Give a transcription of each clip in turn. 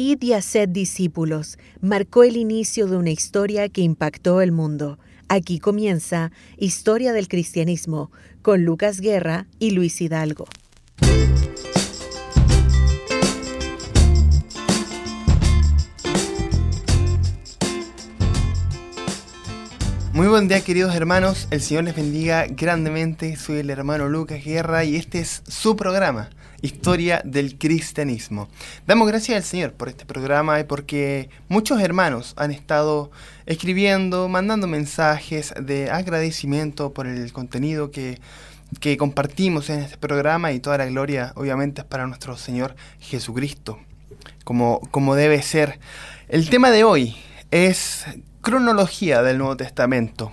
Id y haced discípulos marcó el inicio de una historia que impactó el mundo. Aquí comienza Historia del Cristianismo con Lucas Guerra y Luis Hidalgo. Muy buen día queridos hermanos, el Señor les bendiga grandemente, soy el hermano Lucas Guerra y este es su programa, Historia del Cristianismo. Damos gracias al Señor por este programa y porque muchos hermanos han estado escribiendo, mandando mensajes de agradecimiento por el contenido que, que compartimos en este programa y toda la gloria obviamente es para nuestro Señor Jesucristo, como, como debe ser. El tema de hoy es cronología del Nuevo Testamento.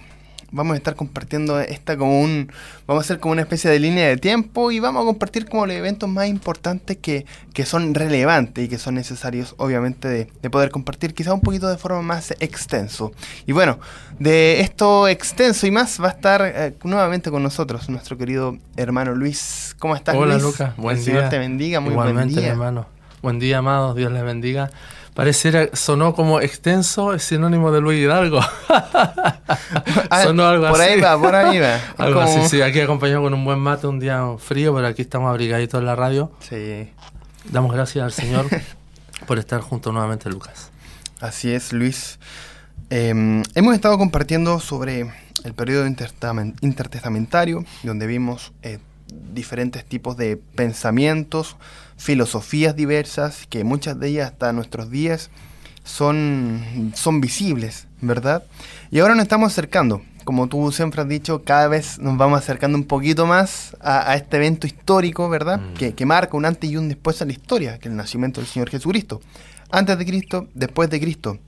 Vamos a estar compartiendo esta como un. Vamos a hacer como una especie de línea de tiempo y vamos a compartir como los eventos más importantes que, que son relevantes y que son necesarios, obviamente, de, poder compartir, quizá un poquito de forma más extenso. Y bueno, de esto extenso y más va a estar eh, nuevamente con nosotros nuestro querido hermano Luis. ¿Cómo estás, Hola, Luis? Lucas. Buen El día. Señor te bendiga, muy Igualmente, buen día. hermano. Buen día, amados. Dios les bendiga. Pareciera, sonó como extenso, es sinónimo de Luis Hidalgo. Ah, sonó algo por así. ahí va, por ahí va. algo Como- así, sí. Aquí acompañado con un buen mate, un día frío, pero aquí estamos abrigaditos en la radio. Sí. Damos gracias al Señor por estar junto nuevamente, Lucas. Así es, Luis. Eh, hemos estado compartiendo sobre el periodo intertestamentario, donde vimos eh, diferentes tipos de pensamientos, filosofías diversas, que muchas de ellas hasta nuestros días son, son visibles, ¿verdad? Y ahora nos estamos acercando, como tú siempre has dicho, cada vez nos vamos acercando un poquito más a, a este evento histórico, ¿verdad? Mm. Que, que marca un antes y un después en la historia, que es el nacimiento del Señor Jesucristo. Antes de Cristo, después de Cristo.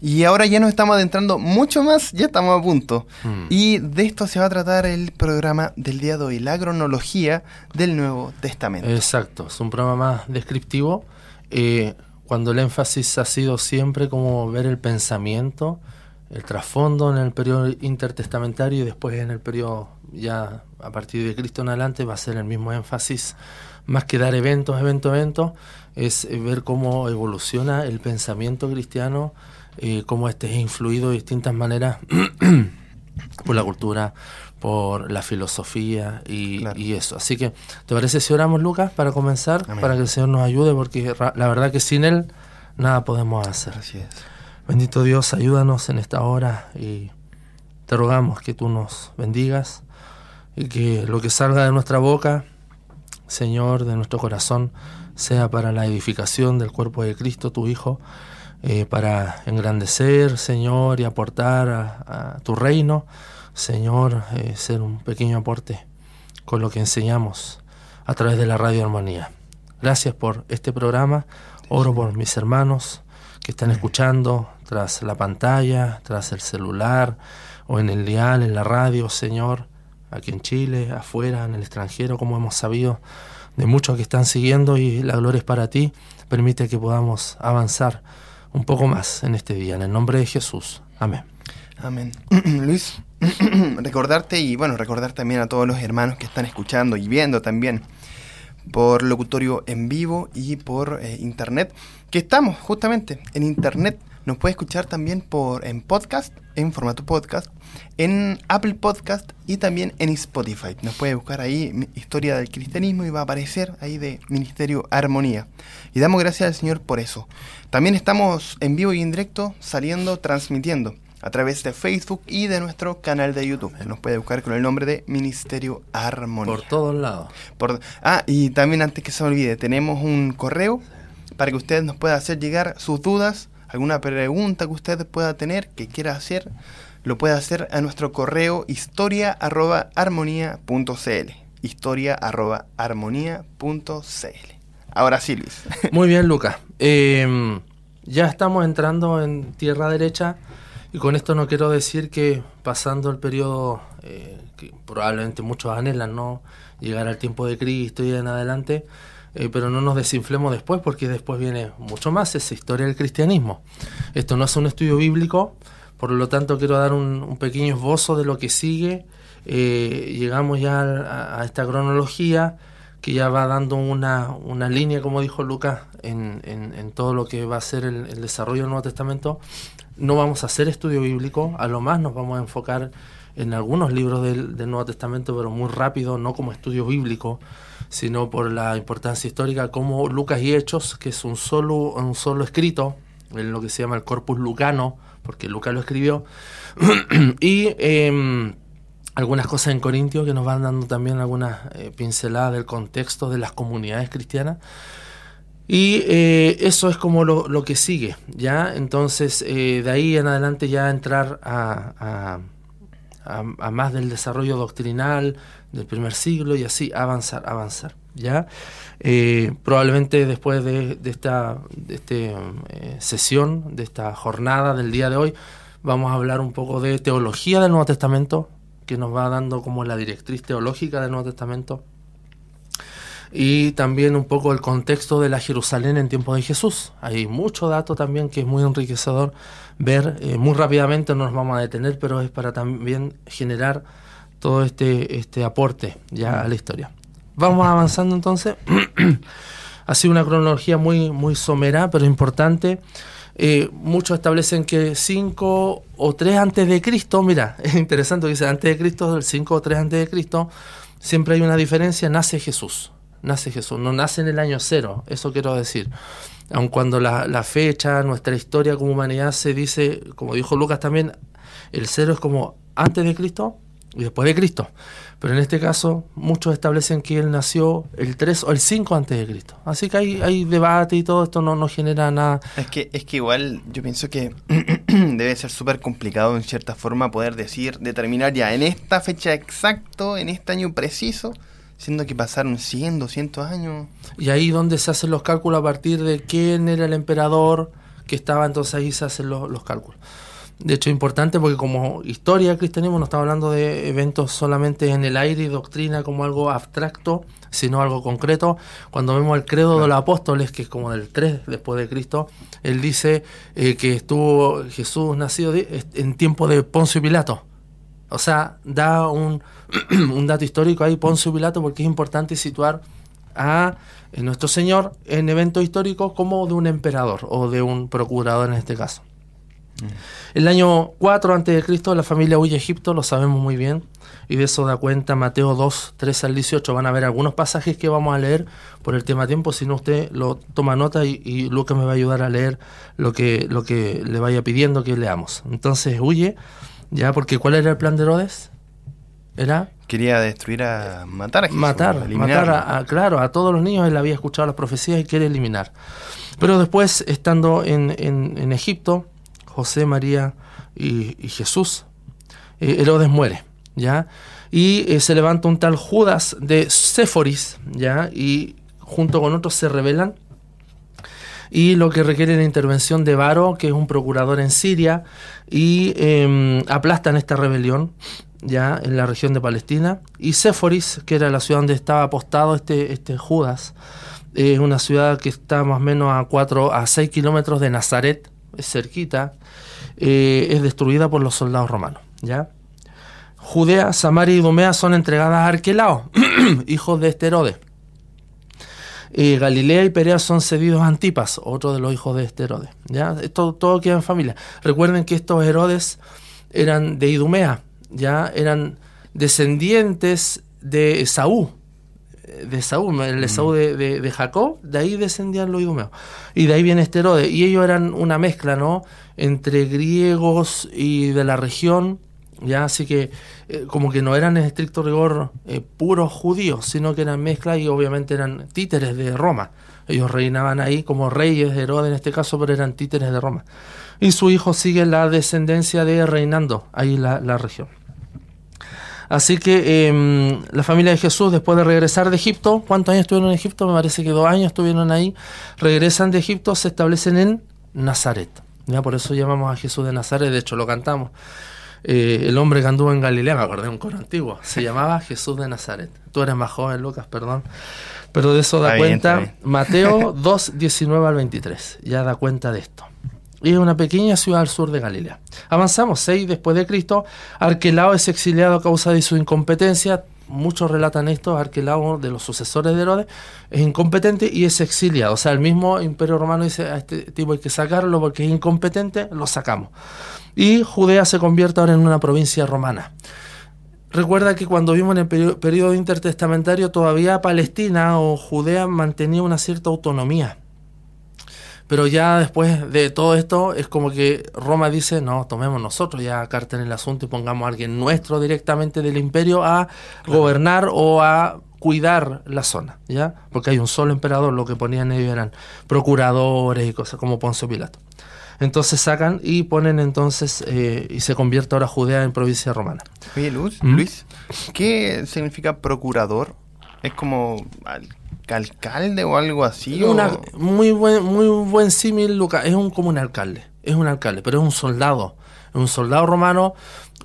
Y ahora ya nos estamos adentrando mucho más, ya estamos a punto. Mm. Y de esto se va a tratar el programa del día de hoy, la cronología del Nuevo Testamento. Exacto, es un programa más descriptivo, eh, cuando el énfasis ha sido siempre como ver el pensamiento, el trasfondo en el periodo intertestamentario y después en el periodo ya a partir de Cristo en adelante va a ser el mismo énfasis, más que dar eventos, evento, evento, es ver cómo evoluciona el pensamiento cristiano, eh, cómo este es influido de distintas maneras por la cultura, por la filosofía y, Claro. y eso. Así que, ¿te parece si oramos, Lucas, para comenzar? Amén. Para que el Señor nos ayude, porque la verdad que sin Él nada podemos hacer. Así es. Bendito Dios, ayúdanos en esta hora y te rogamos que tú nos bendigas y que lo que salga de nuestra boca, Señor, de nuestro corazón, sea para la edificación del cuerpo de Cristo, tu Hijo, eh, para engrandecer, Señor, y aportar a, a tu reino, Señor, eh, ser un pequeño aporte con lo que enseñamos a través de la Radio Armonía. Gracias por este programa. Oro por mis hermanos que están escuchando tras la pantalla, tras el celular o en el dial, en la radio, Señor, aquí en Chile, afuera, en el extranjero, como hemos sabido de muchos que están siguiendo y la gloria es para ti. Permite que podamos avanzar un poco más en este día. En el nombre de Jesús. Amén. Amén. Luis, recordarte y bueno, recordar también a todos los hermanos que están escuchando y viendo también por locutorio en vivo y por eh, internet, que estamos justamente en internet. Nos puede escuchar también por en podcast, en formato podcast, en Apple Podcast y también en Spotify. Nos puede buscar ahí Historia del Cristianismo y va a aparecer ahí de Ministerio Armonía. Y damos gracias al Señor por eso. También estamos en vivo y en directo saliendo, transmitiendo a través de Facebook y de nuestro canal de YouTube. Nos puede buscar con el nombre de Ministerio Armonía. Por todos lados. Por- ah, y también antes que se me olvide, tenemos un correo para que usted nos pueda hacer llegar sus dudas, alguna pregunta que usted pueda tener, que quiera hacer, lo puede hacer a nuestro correo historia arroba armonía.cl. Historia arroba armonía.cl. Ahora sí, Luis. Muy bien, Lucas. Eh, ya estamos entrando en tierra derecha y con esto no quiero decir que pasando el periodo eh, que probablemente muchos anhelan, ¿no? Llegar al tiempo de Cristo y en adelante, eh, pero no nos desinflemos después porque después viene mucho más esa historia del cristianismo. Esto no es un estudio bíblico, por lo tanto quiero dar un, pequeño esbozo de lo que sigue. Eh, llegamos ya a, esta cronología que ya va dando una, una línea, como dijo Lucas, en, en, todo lo que va a ser el, desarrollo del Nuevo Testamento. No vamos a hacer estudio bíblico, a lo más nos vamos a enfocar en algunos libros del, del Nuevo Testamento, pero muy rápido, no como estudio bíblico, sino por la importancia histórica, como Lucas y Hechos, que es un solo, un solo escrito, en lo que se llama el Corpus Lucano, porque Lucas lo escribió, y em, algunas cosas en Corintio que nos van dando también algunas eh, pinceladas del contexto de las comunidades cristianas. Y eh, eso es como lo, que sigue, ¿ya? Entonces, eh, de ahí en adelante ya entrar a, a, más del desarrollo doctrinal del primer siglo y así avanzar, avanzar, ¿ya? probablemente después de, esta de este, sesión, de esta jornada del día de hoy, vamos a hablar un poco de teología del Nuevo Testamento, que nos va dando como la directriz teológica del Nuevo Testamento, y también un poco el contexto de la Jerusalén en tiempo de Jesús. Hay mucho dato también que es muy enriquecedor ver, eh, muy rápidamente no nos vamos a detener, pero es para también generar todo este, este aporte ya a la historia. Vamos avanzando entonces. ha sido una cronología muy, muy somera, pero importante. Eh, muchos establecen que 5 o 3 antes de Cristo, mira, es interesante que dice antes de Cristo, del 5 o 3 antes de Cristo, siempre hay una diferencia, nace Jesús, nace Jesús, no nace en el año cero, eso quiero decir. Aun cuando la, la fecha, nuestra historia como humanidad se dice, como dijo Lucas también, el cero es como antes de Cristo y después de Cristo. Pero en este caso, muchos establecen que él nació el 3 o el 5 antes de Cristo. Así que hay, hay debate y todo esto no, no genera nada. Es que, es que igual yo pienso que debe ser súper complicado en cierta forma poder decir, determinar ya en esta fecha exacto, en este año preciso, siendo que pasaron 100, 200 años. Y ahí donde se hacen los cálculos a partir de quién era el emperador que estaba, entonces ahí se hacen los, los cálculos. De hecho, es importante porque como historia del cristianismo no estamos hablando de eventos solamente en el aire y doctrina como algo abstracto, sino algo concreto. Cuando vemos el credo de los apóstoles, que es como del 3 después de Cristo, él dice eh, que estuvo Jesús nacido en tiempo de Poncio Pilato. O sea, da un, un dato histórico ahí, Poncio Pilato, porque es importante situar a eh, nuestro Señor en eventos históricos como de un emperador o de un procurador en este caso. El año 4 a.C. la familia huye a Egipto, lo sabemos muy bien, y de eso da cuenta Mateo 2, 3 al 18. Van a ver algunos pasajes que vamos a leer por el tema tiempo, si no usted lo toma nota y, Lucas me va a ayudar a leer lo que, lo que le vaya pidiendo que leamos. Entonces huye, ya, porque ¿cuál era el plan de Herodes? Era quería destruir a matar a Jesús, matar matar a, claro a todos los niños él había escuchado las profecías y quiere eliminar pero después estando en, en, en Egipto José, María y, Jesús, eh, Herodes muere, ¿ya? Y eh, se levanta un tal Judas de Séforis, ¿ya? Y junto con otros se rebelan y lo que requiere la intervención de Varo, que es un procurador en Siria, y em, aplastan esta rebelión ya en la región de Palestina. Y Séforis, que era la ciudad donde estaba apostado este, este Judas, es una ciudad que está más o menos a 4 a 6 kilómetros de Nazaret, es cerquita, eh, es destruida por los soldados romanos. ¿ya? Judea, Samaria y Idumea son entregadas a Arquelao, hijos de este Herodes. Eh, Galilea y Perea son cedidos a Antipas, otro de los hijos de este Herodes. ¿ya? Esto todo queda en familia. Recuerden que estos Herodes eran de Idumea, ya eran descendientes de Saúl, de Saúl, el Esaú de, de, Jacob, de ahí descendían los idumeos. Y de ahí viene este Herodes. Y ellos eran una mezcla, ¿no? Entre griegos y de la región, ya así que eh, como que no eran en estricto rigor eh, puros judíos, sino que eran mezcla y obviamente eran títeres de Roma. Ellos reinaban ahí como reyes de Herodes en este caso, pero eran títeres de Roma. Y su hijo sigue la descendencia de reinando ahí la, la región. Así que em, la familia de Jesús, después de regresar de Egipto, ¿cuántos años estuvieron en Egipto? Me parece que dos años estuvieron ahí. Regresan de Egipto, se establecen en Nazaret. ¿ya? Por eso llamamos a Jesús de Nazaret, de hecho lo cantamos. Eh, el hombre que anduvo en Galilea, me acordé de un coro antiguo, se llamaba Jesús de Nazaret. Tú eres más joven, Lucas, perdón. Pero de eso da cuenta Mateo 2, 19 al 23. Ya da cuenta de esto y es una pequeña ciudad al sur de Galilea. Avanzamos, 6 después de Cristo, Arquelao es exiliado a causa de su incompetencia, muchos relatan esto, Arquelao de los sucesores de Herodes, es incompetente y es exiliado. O sea, el mismo imperio romano dice a este tipo hay que sacarlo porque es incompetente, lo sacamos. Y Judea se convierte ahora en una provincia romana. Recuerda que cuando vimos en el periodo intertestamentario todavía Palestina o Judea mantenía una cierta autonomía. Pero ya después de todo esto es como que Roma dice, no, tomemos nosotros ya carta en el asunto y pongamos a alguien nuestro directamente del imperio a gobernar o a cuidar la zona, ¿ya? Porque hay un solo emperador, lo que ponían ellos eran procuradores y cosas como Poncio Pilato. Entonces sacan y ponen entonces eh, y se convierte ahora Judea en provincia romana. Oye, Luz, ¿Mm? Luis, ¿qué significa procurador? ¿Es como alcalde o algo así? Muy buen, muy buen símil, Lucas. Es un, como un alcalde. Es un alcalde, pero es un soldado. Es un soldado romano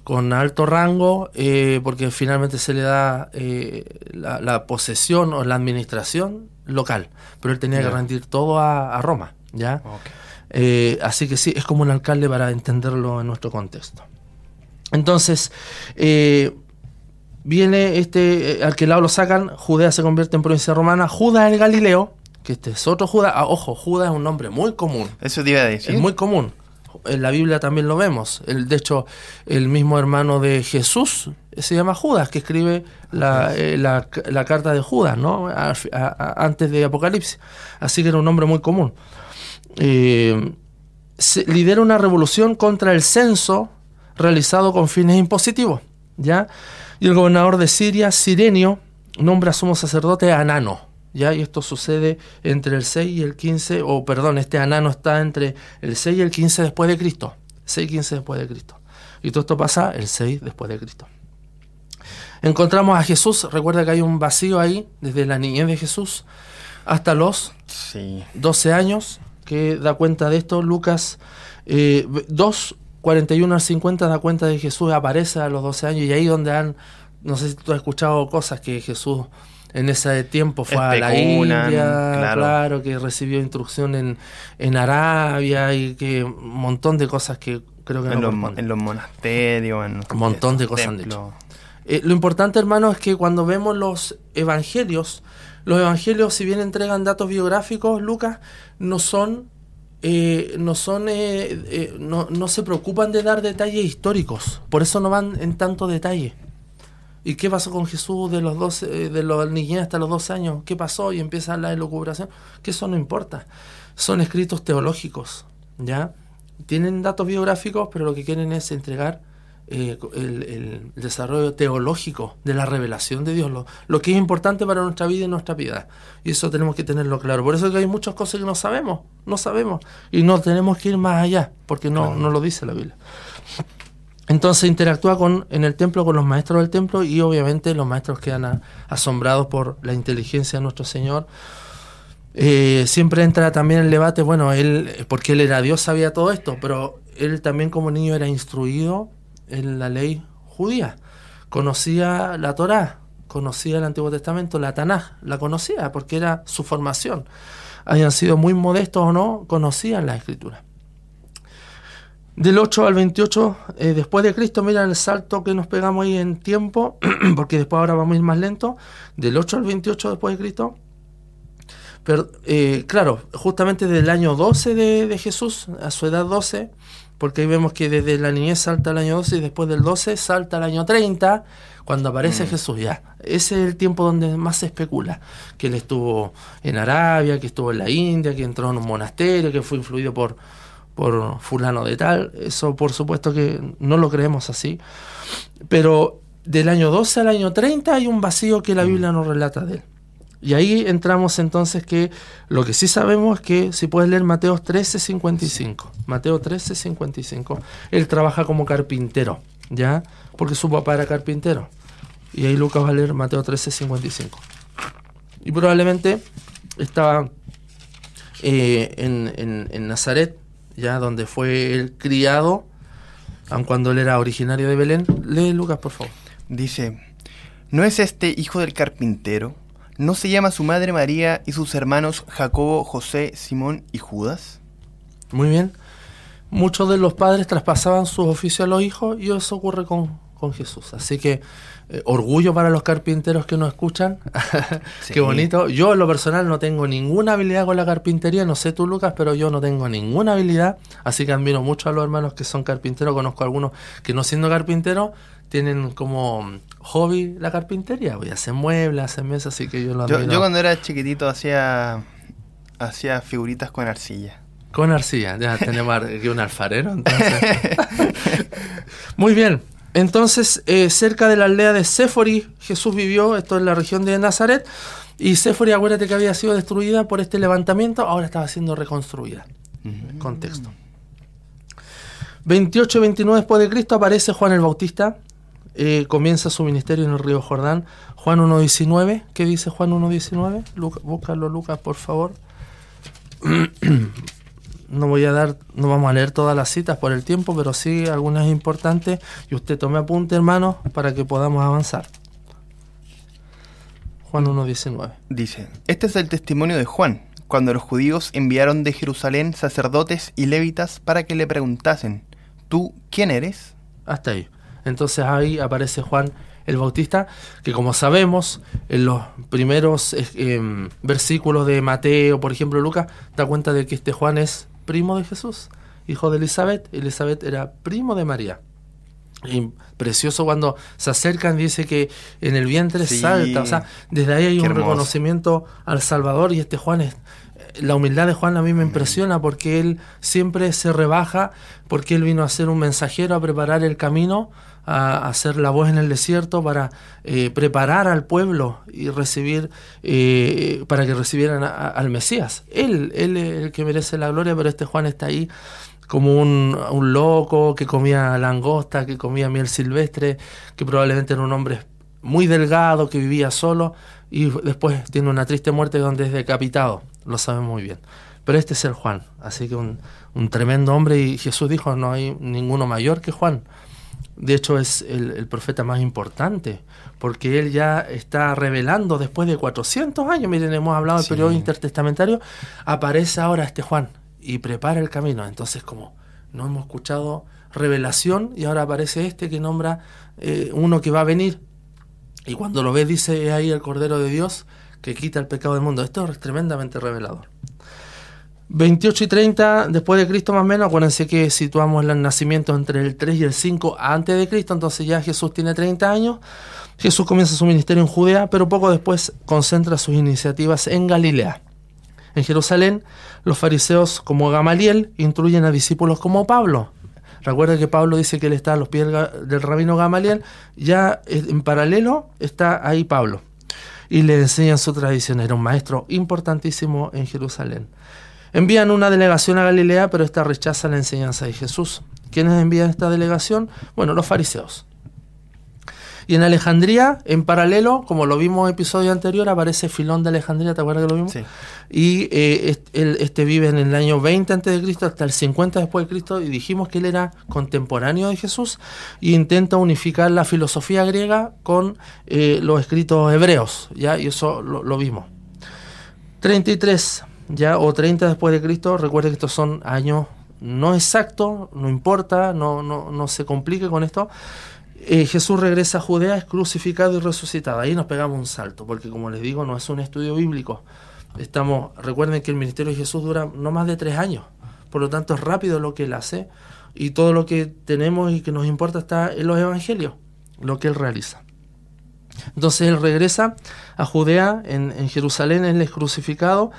con alto rango, eh, porque finalmente se le da eh, la, posesión o la administración local. Pero él tenía que rendir todo a, Roma, ¿ya? Eh, así que sí, es como un alcalde para entenderlo en nuestro contexto. Entonces, viene este, eh, al que lado lo sacan, Judea se convierte en provincia romana, Judas el Galileo, que este es otro Judas, ah, ojo, Judas es un nombre muy común. Eso te iba a decir. Es muy común. En la Biblia también lo vemos. El, de hecho, el mismo hermano de Jesús se llama Judas, que escribe la, eh, la, carta de Judas, ¿no? antes de Apocalipsis. Así que era un nombre muy común. Eh, lidera una revolución contra el censo realizado con fines impositivos, ¿ya? Y el gobernador de Siria, Sirenio, nombra a sumo sacerdote Anano. ¿ya? Y esto sucede entre el 6 y el 15, o perdón, este Anano está entre el 6 y el 15 después de Cristo. 6 y 15 después de Cristo. Y todo esto pasa el 6 después de Cristo. Encontramos a Jesús, recuerda que hay un vacío ahí, desde la niñez de Jesús hasta los 12 años, que da cuenta de esto. Lucas eh, 2, 41 al 50 da cuenta de que Jesús aparece a los 12 años y ahí donde han, no sé si tú has escuchado cosas que Jesús en ese tiempo fue a la India, claro. que recibió instrucción en, en Arabia y que un montón de cosas que creo que en, los, en los monasterios, en un montón de cosas han dicho. Eh, lo importante, hermano, es que cuando vemos los evangelios, los evangelios, si bien entregan datos biográficos, Lucas, no son eh, no son eh, eh, no, no, se preocupan de dar detalles históricos por eso no van en tanto detalle. Y qué pasó con Jesús de los 12 de los niñez hasta los 12 años qué pasó y empieza la elucubración. Que eso no importa. Son escritos teológicos ya tienen datos biográficos pero lo que quieren es entregar eh, el, desarrollo teológico de la revelación de Dios, lo, que es importante para nuestra vida y nuestra vida. Y eso tenemos que tenerlo claro. Por eso es que hay muchas cosas que no sabemos, no sabemos. Y no tenemos que ir más allá, porque no, no lo dice la Biblia. Entonces interactúa con, en el templo con los maestros del templo y obviamente los maestros quedan asombrados por la inteligencia de nuestro Señor. Eh, siempre entra también el debate, bueno, él, porque él era Dios, sabía todo esto, pero él también como niño era instruido en la ley judía. Conocía la Torá, conocía el Antiguo Testamento, la Tanaj, la conocía porque era su formación. Hayan sido muy modestos o no, conocían la Escritura. Del 8 al 28 eh, después de Cristo, mira el salto que nos pegamos ahí en tiempo, porque después ahora vamos a ir más lento. Del 8 al 28 después de Cristo. Pero, eh, claro, justamente del año 12 de, de Jesús, a su edad 12, porque ahí vemos que desde la niñez salta al año 12 y después del 12 salta al año 30, cuando aparece mm. Jesús ya. Ese es el tiempo donde más se especula, que él estuvo en Arabia, que estuvo en la India, que entró en un monasterio, que fue influido por, por fulano de tal. Eso por supuesto que no lo creemos así. Pero del año 12 al año 30 hay un vacío que la mm. Biblia no relata de él. Y ahí entramos entonces que lo que sí sabemos es que si puedes leer Mateo 13:55, Mateo 13:55, él trabaja como carpintero, ¿ya? Porque su papá era carpintero. Y ahí Lucas va a leer Mateo 13:55. Y probablemente estaba eh, en, en, Nazaret, ya donde fue el criado, aun cuando él era originario de Belén. Lee Lucas, por favor. Dice, ¿no es este hijo del carpintero? ¿No se llama su madre María y sus hermanos Jacobo, José, Simón y Judas? Muy bien. Muchos de los padres traspasaban sus oficios a los hijos y eso ocurre con, con Jesús. Así que eh, orgullo para los carpinteros que nos escuchan. Qué bonito. Yo en lo personal no tengo ninguna habilidad con la carpintería, no sé tú Lucas, pero yo no tengo ninguna habilidad, así que admiro mucho a los hermanos que son carpinteros, conozco algunos que no siendo carpinteros tienen como hobby la carpintería, voy a hacer muebles, hacer mesas, así que yo lo admiro. Yo, cuando era chiquitito hacía, hacía figuritas con arcilla. Con arcilla, ya tenemos aquí un alfarero, entonces. Muy bien, entonces, eh, cerca de la aldea de Séfori, Jesús vivió, esto en la región de Nazaret, y Séfori, acuérdate que había sido destruida por este levantamiento, ahora estaba siendo reconstruida. Contexto. 28 y 29 después de Cristo aparece Juan el Bautista, eh, comienza su ministerio en el río Jordán. Juan 1.19, ¿qué dice Juan 1.19? Búscalo, Lucas, por favor. no voy a dar, no vamos a leer todas las citas por el tiempo, pero sí algunas importantes y usted tome apunte, hermano, para que podamos avanzar. Juan 1.19. Dice, este es el testimonio de Juan, cuando los judíos enviaron de Jerusalén sacerdotes y levitas para que le preguntasen, ¿tú quién eres? Hasta ahí. Entonces ahí aparece Juan el Bautista, que como sabemos, en los primeros eh, em, versículos de Mateo, por ejemplo, Lucas, da cuenta de que este Juan es primo de Jesús, hijo de Elizabeth. Elizabeth era primo de María. Y precioso cuando se acercan, dice que en el vientre salta. O sea, desde ahí hay un reconocimiento al Salvador y este Juan es, la humildad de Juan a mí me impresiona porque él siempre se rebaja, porque él vino a ser un mensajero, a preparar el camino, a hacer la voz en el desierto para eh, preparar al pueblo y recibir, eh, para que recibieran al Mesías. Él, él es el que merece la gloria, pero este Juan está ahí como un, un loco que comía langosta, que comía miel silvestre, que probablemente era un hombre muy delgado, que vivía solo y después tiene una triste muerte donde es decapitado lo sabemos muy bien. Pero este es el Juan, así que un, tremendo hombre y Jesús dijo, no hay ninguno mayor que Juan. De hecho es el, profeta más importante, porque él ya está revelando después de 400 años, miren, hemos hablado del periodo intertestamentario, aparece ahora este Juan y prepara el camino. Entonces como no hemos escuchado revelación y ahora aparece este que nombra eh, uno que va a venir. Y cuando lo ve dice ahí el Cordero de Dios que quita el pecado del mundo. Esto es tremendamente revelador. 28 y 30 después de Cristo más o menos, acuérdense que situamos el nacimiento entre el 3 y el 5 antes de Cristo, entonces ya Jesús tiene 30 años. Jesús comienza su ministerio en Judea, pero poco después concentra sus iniciativas en Galilea. En Jerusalén, los fariseos como Gamaliel instruyen a discípulos como Pablo. Recuerda que Pablo dice que él está a los pies del rabino Gamaliel, ya en paralelo está ahí Pablo y le enseñan su tradición. Era un maestro importantísimo en Jerusalén. Envían una delegación a Galilea, pero esta rechaza la enseñanza de Jesús. ¿Quiénes envían esta delegación? Bueno, los fariseos. Y en Alejandría, en paralelo, como lo vimos en el episodio anterior, aparece Filón de Alejandría, ¿te acuerdas que lo vimos? Sí. Y eh, este, vive en el año 20 antes de Cristo hasta el 50 después de Cristo y dijimos que él era contemporáneo de Jesús e intenta unificar la filosofía griega con eh, los escritos hebreos, ¿ya? Y eso lo, vimos. 33, ¿ya? O 30 después de Cristo, recuerden que estos son años no exactos, no importa, no, no, no se complique con esto. Eh, Jesús regresa a Judea, es crucificado y resucitado. Ahí nos pegamos un salto, porque como les digo, no es un estudio bíblico. Estamos, recuerden que el ministerio de Jesús dura no más de tres años, por lo tanto es rápido lo que él hace y todo lo que tenemos y que nos importa está en los evangelios, lo que él realiza. Entonces él regresa a Judea, en, en Jerusalén, él es crucificado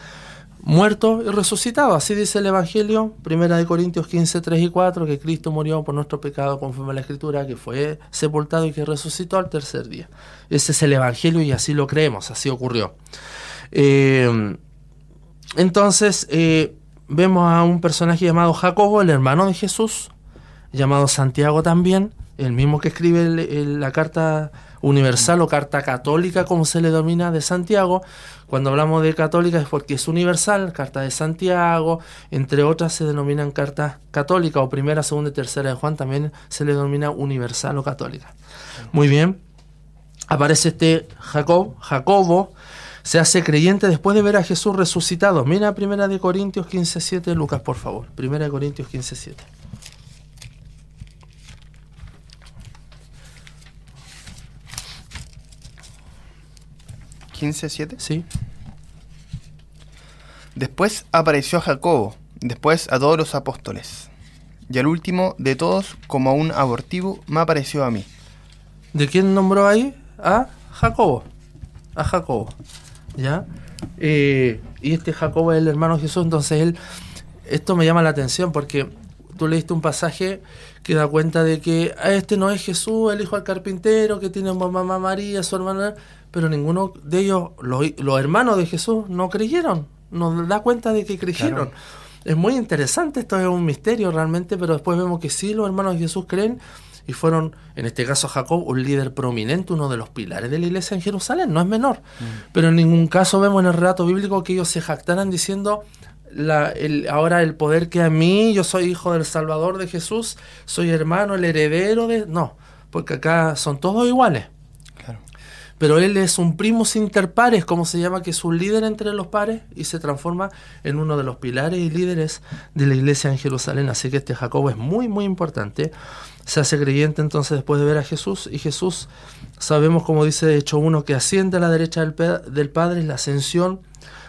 muerto y resucitado. Así dice el Evangelio, primera de Corintios 15, 3 y 4, que Cristo murió por nuestro pecado conforme a la Escritura, que fue sepultado y que resucitó al tercer día. Ese es el Evangelio y así lo creemos, así ocurrió. Eh, entonces, eh, vemos a un personaje llamado Jacobo, el hermano de Jesús, llamado Santiago también, el mismo que escribe la carta universal o carta católica, como se le domina de Santiago. Cuando hablamos de católica es porque es universal, carta de Santiago, entre otras se denominan cartas católicas o primera, segunda y tercera de Juan también se le denomina universal o católica. Muy bien, aparece este Jacob, Jacobo, se hace creyente después de ver a Jesús resucitado. Mira primera de Corintios 15.7, Lucas, por favor. Primera de Corintios 15.7. 15.7. Sí. Después apareció a Jacobo, después a todos los apóstoles. Y al último de todos, como a un abortivo, me apareció a mí. ¿De quién nombró ahí? A Jacobo. A Jacobo. ¿Ya? Eh, y este Jacobo es el hermano de Jesús, entonces él, esto me llama la atención porque tú leíste un pasaje que da cuenta de que ah, este no es Jesús, el hijo del carpintero, que tiene mamá María, su hermana, pero ninguno de ellos, los, los hermanos de Jesús, no creyeron, nos da cuenta de que creyeron. Es muy interesante, esto es un misterio realmente, pero después vemos que sí, los hermanos de Jesús creen y fueron, en este caso Jacob, un líder prominente, uno de los pilares de la iglesia en Jerusalén, no es menor. Mm. Pero en ningún caso vemos en el relato bíblico que ellos se jactaran diciendo, la, el, ahora el poder que a mí, yo soy hijo del Salvador de Jesús, soy hermano, el heredero de... No, porque acá son todos iguales. Pero él es un primus inter pares, como se llama, que es un líder entre los pares y se transforma en uno de los pilares y líderes de la iglesia en Jerusalén. Así que este Jacobo es muy, muy importante se hace creyente entonces después de ver a Jesús y Jesús sabemos como dice Hecho 1 que asciende a la derecha del, del Padre, la ascensión,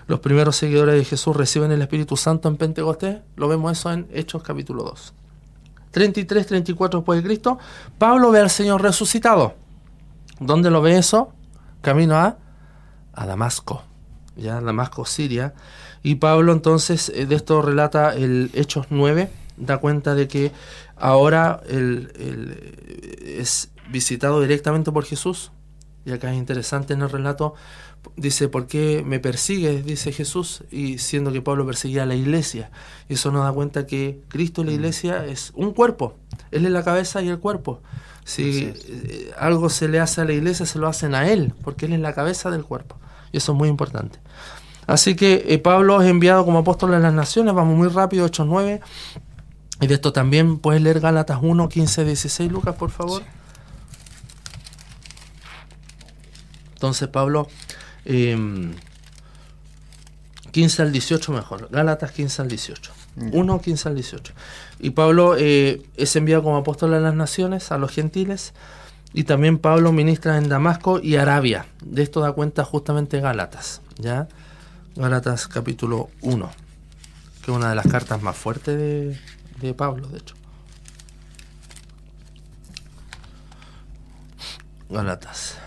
los primeros seguidores de Jesús reciben el Espíritu Santo en Pentecostés, lo vemos eso en Hechos capítulo 2. 33, 34 después de Cristo, Pablo ve al Señor resucitado. ¿Dónde lo ve eso? Camino a, a Damasco, ya Damasco, Siria. Y Pablo entonces eh, de esto relata el Hechos 9, da cuenta de que ahora él, es visitado directamente por Jesús. Y acá es interesante en el relato, dice, ¿por qué me persigues? Dice Jesús, y siendo que Pablo perseguía a la iglesia. Y eso nos da cuenta que Cristo y la mm. iglesia es un cuerpo. Él es la cabeza y el cuerpo. Si eh, algo se le hace a la iglesia, se lo hacen a Él, porque Él es la cabeza del cuerpo. Y eso es muy importante. Así que eh, Pablo es enviado como apóstol a las naciones, vamos muy rápido, 8.9. Y de esto también puedes leer Gálatas 1, 15, 16, Lucas, por favor. Entonces, Pablo, 15 em, al 18 mejor. Gálatas 15 al 18. 1, 15 al 18. Y Pablo eh, es enviado como apóstol a las naciones, a los gentiles. Y también Pablo ministra en Damasco y Arabia. De esto da cuenta justamente Gálatas. ¿ya? Gálatas capítulo 1, que es una de las cartas más fuertes de, de Pablo, de hecho. Galatas.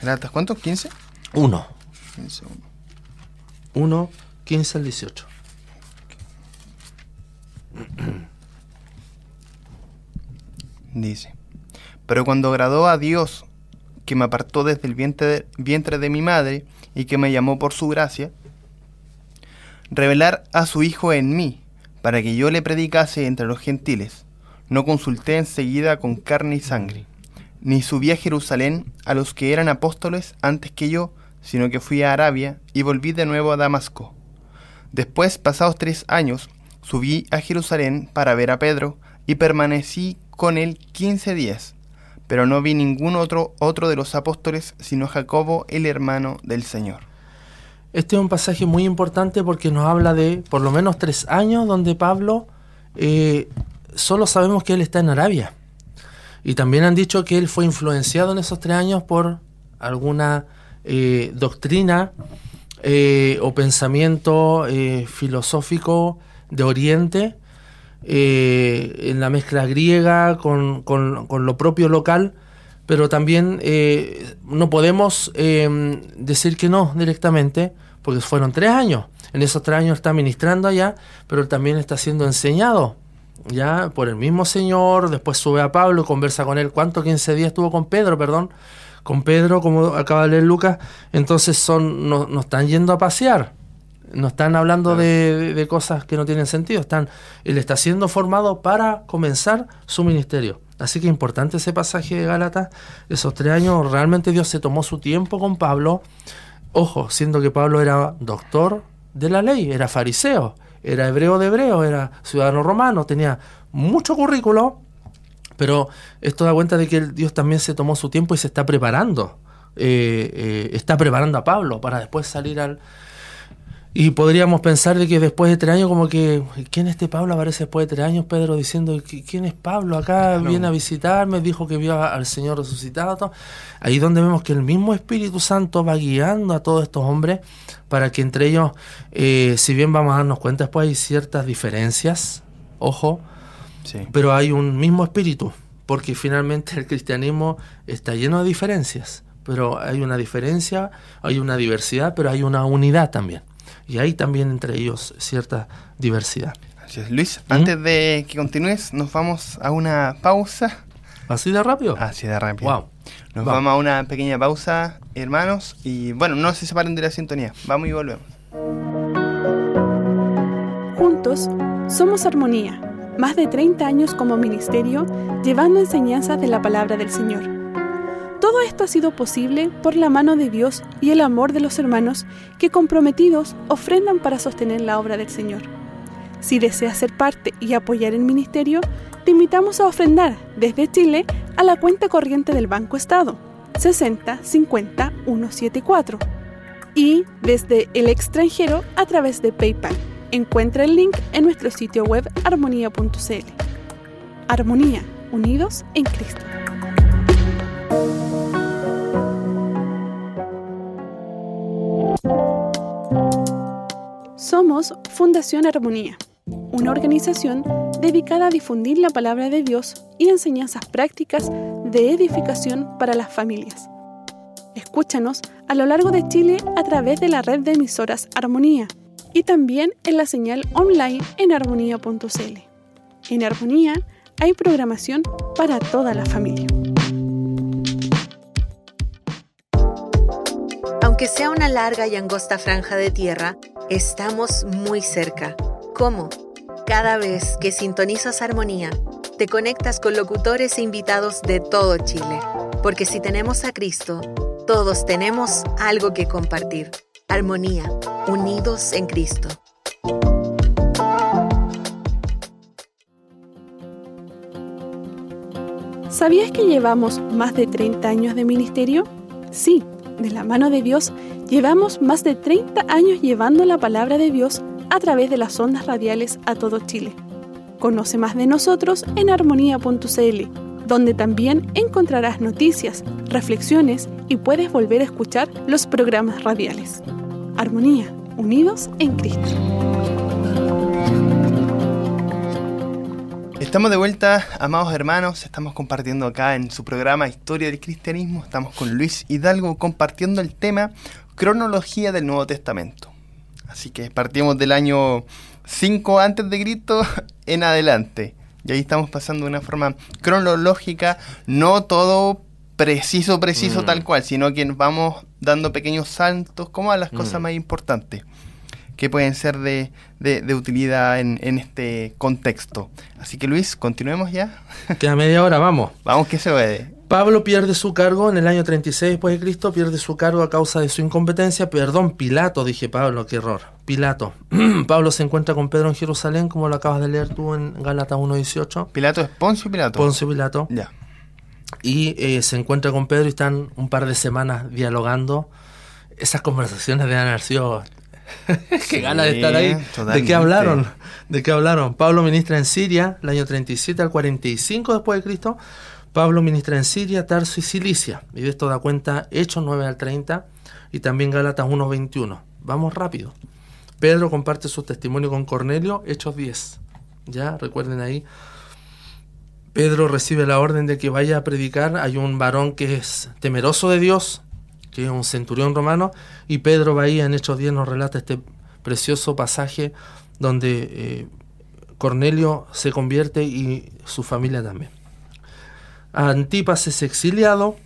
Galatas, ¿cuántos? ¿15? 1. 1, 15 al 18. Dice, pero cuando agradó a Dios, que me apartó desde el vientre vientre de mi madre y que me llamó por su gracia, revelar a su Hijo en mí, para que yo le predicase entre los gentiles. No consulté enseguida con carne y sangre, ni subí a Jerusalén a los que eran apóstoles antes que yo, sino que fui a Arabia y volví de nuevo a Damasco. Después, pasados tres años, subí a Jerusalén para ver a Pedro y permanecí con él quince días, pero no vi ningún otro, otro de los apóstoles sino Jacobo, el hermano del Señor. Este es un pasaje muy importante porque nos habla de por lo menos tres años donde Pablo eh, solo sabemos que él está en Arabia. Y también han dicho que él fue influenciado en esos tres años por alguna eh, doctrina eh, o pensamiento filosófico de Oriente, en la mezcla griega con, con, lo propio local, pero también no podemos decir que no directamente, porque fueron tres años. En esos tres años está ministrando allá, pero también está siendo enseñado ya por el mismo Señor. Después sube a Pablo, conversa con él. ¿Cuánto? 15 días estuvo con Pedro, perdón. Con Pedro, como acaba de leer Lucas. Entonces son, no, están yendo a pasear. No están hablando de, cosas que no tienen sentido. Están, él está siendo formado para comenzar su ministerio. Así que importante ese pasaje de Gálatas. Esos tres años, realmente Dios se tomó su tiempo con Pablo Ojo, siendo que Pablo era doctor de la ley, era fariseo, era hebreo de hebreo, era ciudadano romano, tenía mucho currículo, pero esto da cuenta de que Dios también se tomó su tiempo y se está preparando. Eh, eh, está preparando a Pablo para después salir al... Y podríamos pensar de que después de tres años, como que, ¿quién es este Pablo? Aparece después de tres años, Pedro diciendo, ¿quién es Pablo? Acá viene a visitarme, dijo que vio al Señor resucitado. Ahí donde vemos que el mismo Espíritu Santo va guiando a todos estos hombres para que entre ellos, eh, si bien vamos a darnos cuenta, después hay ciertas diferencias, ojo, pero hay un mismo espíritu, porque finalmente el cristianismo está lleno de diferencias, pero hay una diferencia, hay una diversidad, pero hay una unidad también y hay también entre ellos cierta diversidad. Luis, ¿Mm? antes de que continúes, nos vamos a una pausa. ¿Así de rápido? Así de rápido. Wow. Nos vamos. a una pequeña pausa, hermanos, y bueno, no se separen de la sintonía. Vamos y volvemos. Juntos somos Armonía, más de 30 años como ministerio, llevando enseñanzas de la palabra del Señor. Todo esto ha sido posible por la mano de Dios y el amor de los hermanos que comprometidos ofrendan para sostener la obra del Señor. Si deseas ser parte y apoyar el ministerio, te invitamos a ofrendar desde Chile a la cuenta corriente del Banco Estado 60 50 174 y desde el extranjero a través de PayPal. Encuentra el link en nuestro sitio web armonía.cl. Armonía, unidos en Cristo. Somos Fundación Armonía, una organización dedicada a difundir la palabra de Dios y enseñanzas prácticas de edificación para las familias. Escúchanos a lo largo de Chile a través de la red de emisoras Armonía y también en la señal online en armonía.cl. En Armonía hay programación para toda la familia. Aunque sea una larga y angosta franja de tierra, estamos muy cerca. ¿Cómo? Cada vez que sintonizas Armonía, te conectas con locutores e invitados de todo Chile. Porque si tenemos a Cristo, todos tenemos algo que compartir. Armonía, unidos en Cristo. ¿Sabías que llevamos más de 30 años de ministerio? Sí de la mano de Dios, llevamos más de 30 años llevando la palabra de Dios a través de las ondas radiales a todo Chile. Conoce más de nosotros en armonía.cl, donde también encontrarás noticias, reflexiones y puedes volver a escuchar los programas radiales. Armonía, unidos en Cristo. Estamos de vuelta, amados hermanos, estamos compartiendo acá en su programa Historia del Cristianismo, estamos con Luis Hidalgo compartiendo el tema cronología del Nuevo Testamento. Así que partimos del año 5 antes de Cristo en adelante. Y ahí estamos pasando de una forma cronológica, no todo preciso, preciso mm. tal cual, sino que vamos dando pequeños saltos como a las cosas mm. más importantes que pueden ser de, de, utilidad en, en, este contexto. Así que Luis, continuemos ya. Queda media hora, vamos. Vamos que se puede. Pablo pierde su cargo en el año 36 después de Cristo, pierde su cargo a causa de su incompetencia. Perdón, Pilato, dije Pablo, qué error. Pilato. Pablo se encuentra con Pedro en Jerusalén, como lo acabas de leer tú en Gálatas 1.18. ¿Pilato es Poncio Pilato? Poncio Pilato. Ya. Y eh, se encuentra con Pedro y están un par de semanas dialogando. Esas conversaciones de haber sido qué gana de estar ahí. ¿De qué hablaron? ¿De qué hablaron? Pablo ministra en Siria, el año 37 al 45 después de Cristo. Pablo ministra en Siria, Tarso y Cilicia. Y de esto da cuenta Hechos 9 al 30 y también Gálatas 1, 21. Vamos rápido. Pedro comparte su testimonio con Cornelio, Hechos 10. Ya, recuerden ahí. Pedro recibe la orden de que vaya a predicar. Hay un varón que es temeroso de Dios, que es un centurión romano, y Pedro Bahía en Hechos 10 nos relata este precioso pasaje donde eh, Cornelio se convierte y su familia también. Antipas es exiliado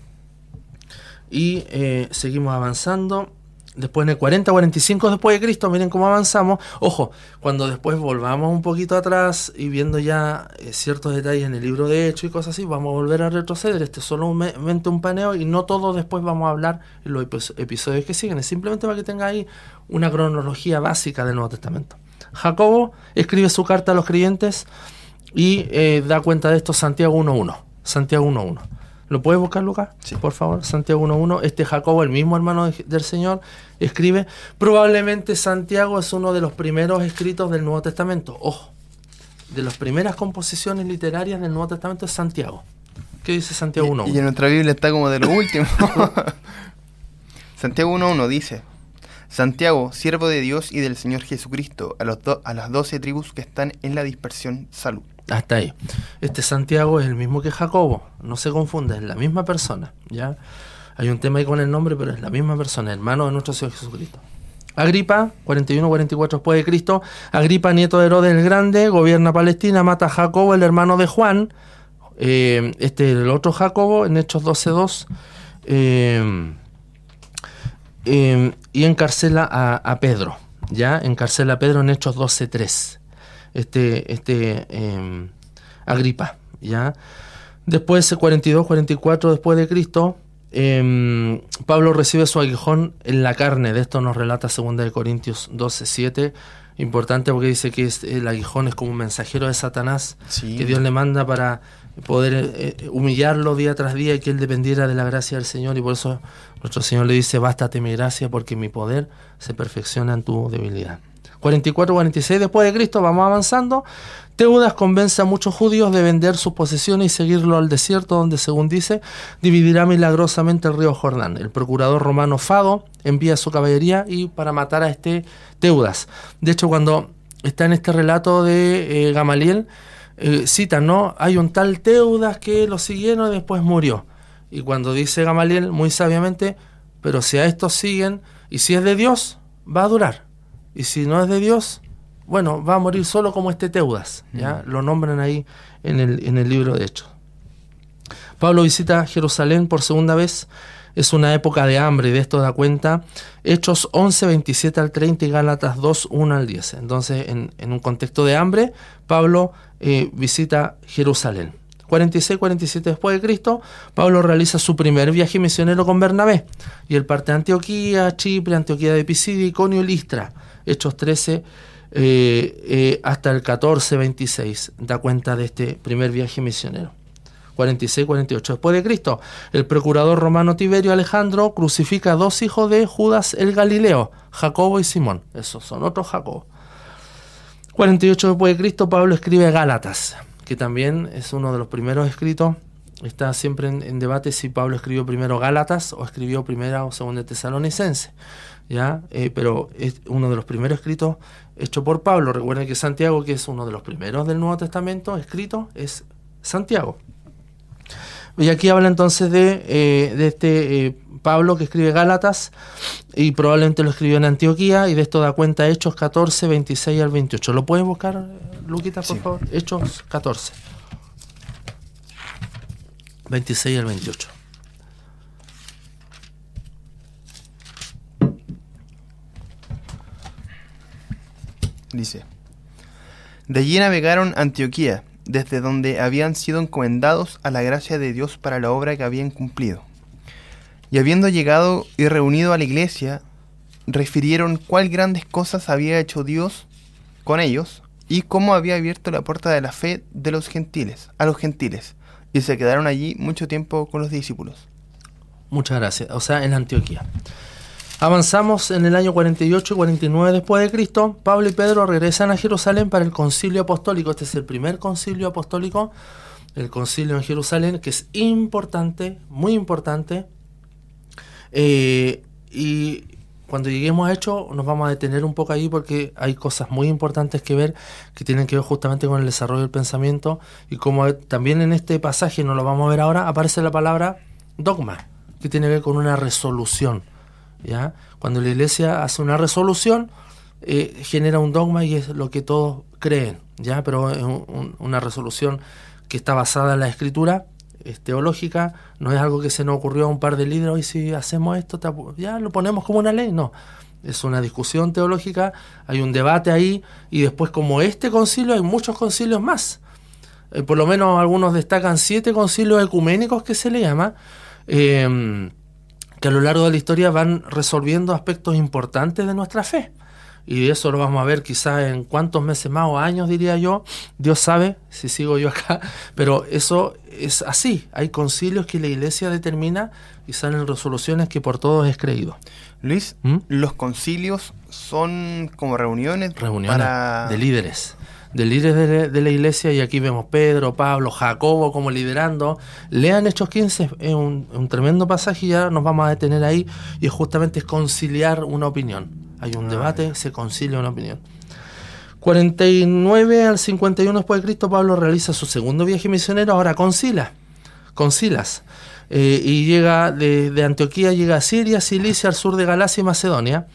y eh, seguimos avanzando después en el 40-45 después de Cristo, miren cómo avanzamos. Ojo, cuando después volvamos un poquito atrás y viendo ya eh, ciertos detalles en el libro de Hechos y cosas así, vamos a volver a retroceder. Este es solamente un paneo y no todo después vamos a hablar en los episodios que siguen. Es simplemente para que tenga ahí una cronología básica del Nuevo Testamento. Jacobo escribe su carta a los creyentes y eh, da cuenta de esto Santiago 1.1. Santiago 1.1. ¿Lo puedes buscar, Lucas? Sí. Por favor, Santiago 1.1. Este Jacobo, el mismo hermano de- del Señor, escribe. Probablemente Santiago es uno de los primeros escritos del Nuevo Testamento. Ojo, de las primeras composiciones literarias del Nuevo Testamento es Santiago. ¿Qué dice Santiago Y, 1.1? y en nuestra Biblia está como de lo último. Santiago 1.1 dice, Santiago, siervo de Dios y del Señor Jesucristo, a, los do- a las doce tribus que están en la dispersión, salud. Hasta ahí. Este Santiago es el mismo que Jacobo, no se confunda, es la misma persona, ¿ya? Hay un tema ahí con el nombre, pero es la misma persona, hermano de nuestro Señor Jesucristo. Agripa, 41-44 después de Cristo, Agripa, nieto de Herodes el Grande, gobierna Palestina, mata a Jacobo, el hermano de Juan, eh, este el otro Jacobo, en Hechos 12.2, eh, eh, y encarcela a, a Pedro, ¿ya? Encarcela a Pedro en Hechos 12.3 este, este eh, Agripa, ¿ya? Después, 42, 44 después de Cristo, eh, Pablo recibe su aguijón en la carne. De esto nos relata 2 de Corintios 12, 7. Importante porque dice que es- el aguijón es como un mensajero de Satanás Sí. que Dios le manda para poder eh, humillarlo día tras día y que él dependiera de la gracia del Señor. Y por eso nuestro Señor le dice, bástate mi gracia porque mi poder se perfecciona en tu debilidad. 44, 46 después de Cristo, vamos avanzando. Teudas convence a muchos judíos de vender sus posesiones y seguirlo al desierto, donde, según dice, dividirá milagrosamente el río Jordán. El procurador romano Fado envía su caballería y para matar a este Teudas. De hecho, cuando está en este relato de eh, Gamaliel, eh, cita, ¿no? Hay un tal Teudas que lo siguieron y después murió. Y cuando dice Gamaliel, muy sabiamente, pero si a estos siguen, y si es de Dios, va a durar. Y si no es de Dios, bueno, va a morir solo como este Teudas. ¿ya? Lo nombran ahí en el, en el libro de Hechos. Pablo visita Jerusalén por segunda vez. Es una época de hambre y de esto da cuenta Hechos 11, 27 al 30 y Gálatas 2, 1 al 10. Entonces, en, en un contexto de hambre, Pablo eh, visita Jerusalén. 46, 47 después de Cristo, Pablo realiza su primer viaje misionero con Bernabé y él parte a Antioquía, Chipre, Antioquía de Pisidia, Iconio y Listra. Hechos 13 eh, eh, hasta el 14, 26 da cuenta de este primer viaje misionero. 46, 48 después de Cristo, el procurador romano Tiberio Alejandro crucifica a dos hijos de Judas el Galileo, Jacobo y Simón. Esos son otros Jacobo. 48 después de Cristo, Pablo escribe Gálatas, que también es uno de los primeros escritos. Está siempre en, en debate si Pablo escribió primero Gálatas o escribió primera o segunda Tesalonicense. ¿ya? Eh, pero es uno de los primeros escritos hecho por Pablo. Recuerden que Santiago, que es uno de los primeros del Nuevo Testamento escrito, es Santiago. Y aquí habla entonces de, eh, de este eh, Pablo que escribe Gálatas y probablemente lo escribió en Antioquía y de esto da cuenta Hechos 14, 26 al 28. ¿Lo puedes buscar, Luquita, por Sí. favor? Hechos 14. 26 al 28. Dice, de allí navegaron Antioquía, desde donde habían sido encomendados a la gracia de Dios para la obra que habían cumplido. Y habiendo llegado y reunido a la iglesia, refirieron cuál grandes cosas había hecho Dios con ellos y cómo había abierto la puerta de la fe de los gentiles, a los gentiles, y se quedaron allí mucho tiempo con los discípulos. Muchas gracias. O sea, en Antioquía. Avanzamos en el año 48 y 49 después de Cristo. Pablo y Pedro regresan a Jerusalén para el concilio apostólico. Este es el primer concilio apostólico, el concilio en Jerusalén, que es importante, muy importante. Eh, y cuando lleguemos a hecho, nos vamos a detener un poco ahí porque hay cosas muy importantes que ver que tienen que ver justamente con el desarrollo del pensamiento y como también en este pasaje, no lo vamos a ver ahora, aparece la palabra dogma, que tiene que ver con una resolución. ¿ya? Cuando la iglesia hace una resolución, eh, genera un dogma y es lo que todos creen, ¿ya? pero es un- un- una resolución que está basada en la escritura, es teológica, no es algo que se nos ocurrió a un par de líderes, y si hacemos esto, ya lo ponemos como una ley, no. Es una discusión teológica, hay un debate ahí, y después como este concilio hay muchos concilios más. Eh, por lo menos algunos destacan siete concilios ecuménicos que se le llama, eh, que a lo largo de la historia van resolviendo aspectos importantes de nuestra fe. Y eso lo vamos a ver quizás en cuántos meses más o años, diría yo. Dios sabe si sigo yo acá, pero eso es así. Hay concilios que la iglesia determina y salen resoluciones que por todos es creído. Luis, ¿Mm? los concilios son como reuniones, Reuniones para... de líderes. De líderes de la, iglesia, y aquí vemos Pedro, Pablo, Jacobo como liderando. Lean Hechos 15, es un, un tremendo pasaje y ya nos vamos a detener ahí. Y justamente es conciliar una opinión. Hay un debate, se concilia una opinión. 49 al 51 después de Cristo, Pablo realiza su segundo viaje misionero, ahora con Silas. Con Silas. Eh, y llega de, de Antioquía, llega a Siria, Cilicia, al sur de Galacia y Macedonia.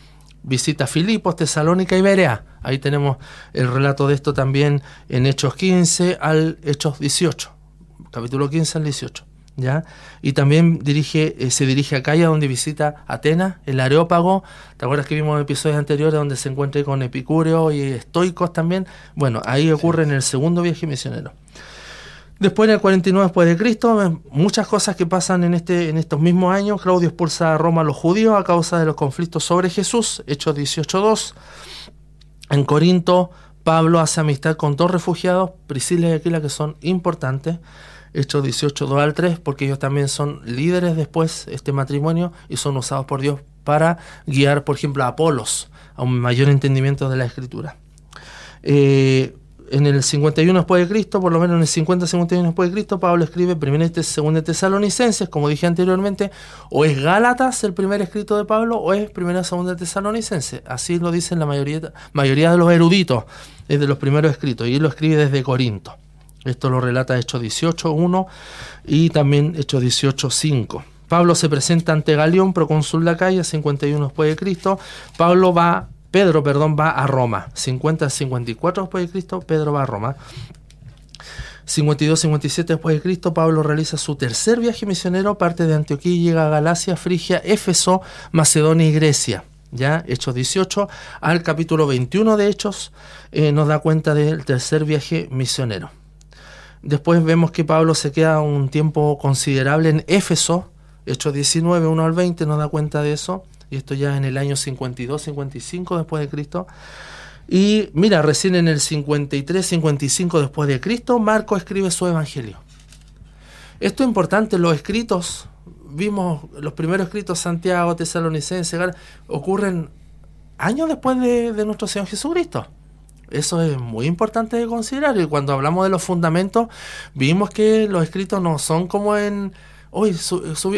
Visita Filipos, Tesalónica y Berea. Ahí tenemos el relato de esto también en Hechos 15 al Hechos 18. Capítulo 15 al 18. ¿Ya? Y también dirige, eh, se dirige a Calla, donde visita Atenas, el Areópago. ¿Te acuerdas que vimos episodios anteriores donde se encuentra con Epicúreo y estoicos también? Bueno, ahí ocurre en el segundo viaje misionero. Después, en el 49 después de Cristo, ven muchas cosas que pasan en, este, en estos mismos años. Claudio expulsa a Roma a los judíos a causa de los conflictos sobre Jesús, Hechos 18.2. En Corinto, Pablo hace amistad con dos refugiados, Priscila y Aquila, que son importantes. Hechos 18, 2 al 3, porque ellos también son líderes después, este matrimonio, y son usados por Dios para guiar, por ejemplo, a Apolos a un mayor entendimiento de la escritura. Eh, en el 51 después de Cristo, por lo menos en el 50-51 después de Cristo, Pablo escribe primero y segundo Tesalonicenses, como dije anteriormente, o es Gálatas el primer escrito de Pablo, o es primera segunda Tesalonicenses. Así lo dicen la mayoría, mayoría de los eruditos, es de los primeros escritos, y él lo escribe desde Corinto. Esto lo relata Hechos 18.1 y también Hechos 18.5. Pablo se presenta ante Galión, procónsul de Acaya, 51 después de Cristo. Pablo va, Pedro, perdón, va a Roma. 50 54 después de Cristo, Pedro va a Roma. 52-57 después de Cristo, Pablo realiza su tercer viaje misionero, parte de Antioquía y llega a Galacia, Frigia, Éfeso, Macedonia y Grecia. Ya, Hechos 18 al capítulo 21 de Hechos eh, nos da cuenta del tercer viaje misionero. Después vemos que Pablo se queda un tiempo considerable en Éfeso, Hechos 19, 1 al 20 nos da cuenta de eso, y esto ya en el año 52, 55 después de Cristo. Y mira, recién en el 53, 55 después de Cristo, Marco escribe su evangelio. Esto es importante, los escritos, vimos los primeros escritos, Santiago, Tesalonicense, ocurren años después de, de nuestro Señor Jesucristo. Eso es muy importante de considerar. Y cuando hablamos de los fundamentos, vimos que los escritos no son como en, hoy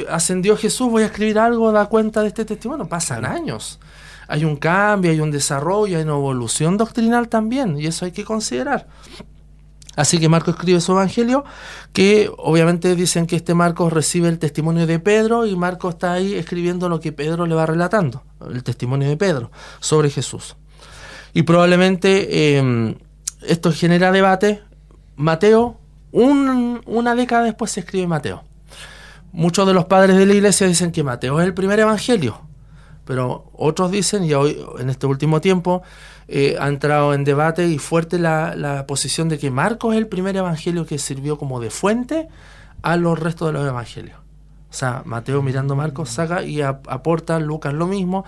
ascendió Jesús, voy a escribir algo, da cuenta de este testimonio. Pasan años. Hay un cambio, hay un desarrollo, hay una evolución doctrinal también, y eso hay que considerar. Así que Marcos escribe su evangelio, que obviamente dicen que este Marcos recibe el testimonio de Pedro y Marcos está ahí escribiendo lo que Pedro le va relatando, el testimonio de Pedro sobre Jesús. Y probablemente eh, esto genera debate. Mateo, un- una década después se escribe Mateo. Muchos de los padres de la iglesia dicen que Mateo es el primer evangelio, pero otros dicen, y hoy en este último tiempo eh, ha entrado en debate y fuerte la, posición de que Marcos es el primer evangelio que sirvió como de fuente a los restos de los evangelios. O sea, Mateo mirando Marcos saca y ap- aporta Lucas lo mismo.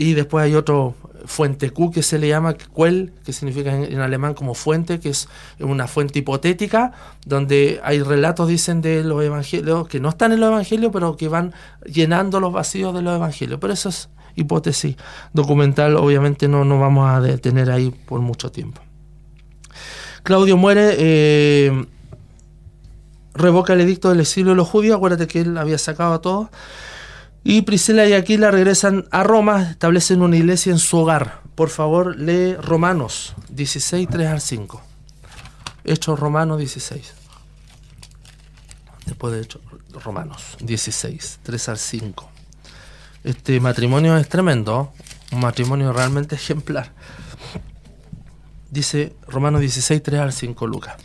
Y después hay otro fuente Q que se le llama Quell, que significa en, alemán como fuente, que es una fuente hipotética, donde hay relatos, dicen, de los evangelios, que no están en los evangelios, pero que van llenando los vacíos de los evangelios. Pero eso es hipótesis documental, obviamente no nos vamos a detener ahí por mucho tiempo. Claudio muere, eh, revoca el edicto del exilio de los judíos, acuérdate que él había sacado a todos. Y Priscila y Aquila regresan a Roma, establecen una iglesia en su hogar. Por favor, lee Romanos 16, 3 al 5. Hechos Romanos 16. Después de Hechos Romanos 16, 3 al 5. Este matrimonio es tremendo, un matrimonio realmente ejemplar. Dice Romanos 16, 3 al 5, Lucas.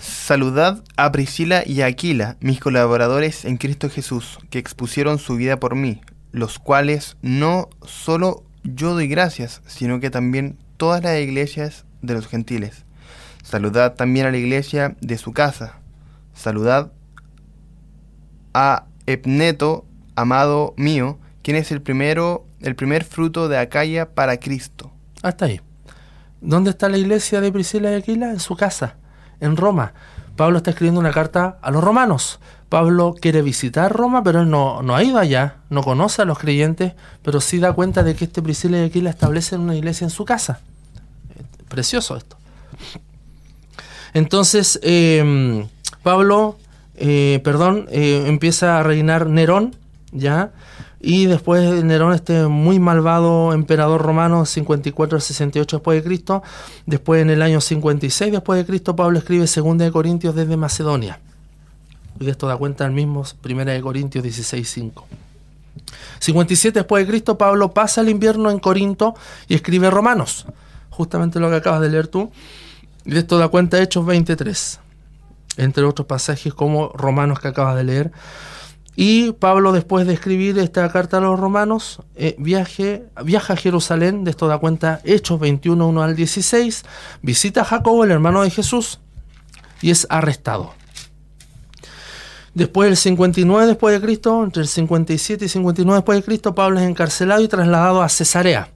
Saludad a Priscila y Aquila, mis colaboradores en Cristo Jesús, que expusieron su vida por mí, los cuales no solo yo doy gracias, sino que también todas las iglesias de los gentiles. Saludad también a la iglesia de su casa. Saludad a Epneto, amado mío, quien es el primero el primer fruto de Acaya para Cristo. Hasta ahí. ¿Dónde está la iglesia de Priscila y Aquila? En su casa, en Roma. Pablo está escribiendo una carta a los romanos. Pablo quiere visitar Roma, pero él no, no ha ido allá, no conoce a los creyentes, pero sí da cuenta de que este Priscila y Aquila establecen una iglesia en su casa. Precioso esto. Entonces, eh, Pablo, eh, perdón, eh, empieza a reinar Nerón, ¿ya? Y después Nerón, este muy malvado emperador romano, 54 al 68 después de Cristo. Después, en el año 56 después de Cristo, Pablo escribe 2 de Corintios desde Macedonia. Y de esto da cuenta el mismo 1 de Corintios 16.5. 57 después de Cristo, Pablo pasa el invierno en Corinto y escribe Romanos. Justamente lo que acabas de leer tú. Y de esto da cuenta Hechos 23. Entre otros pasajes como Romanos que acabas de leer. Y Pablo, después de escribir esta carta a los romanos, eh, viaje, viaja a Jerusalén, de esto da cuenta Hechos 21, 1 al 16, visita a Jacobo, el hermano de Jesús, y es arrestado. Después del 59 después de Cristo, entre el 57 y 59 después de Cristo, Pablo es encarcelado y trasladado a Cesarea.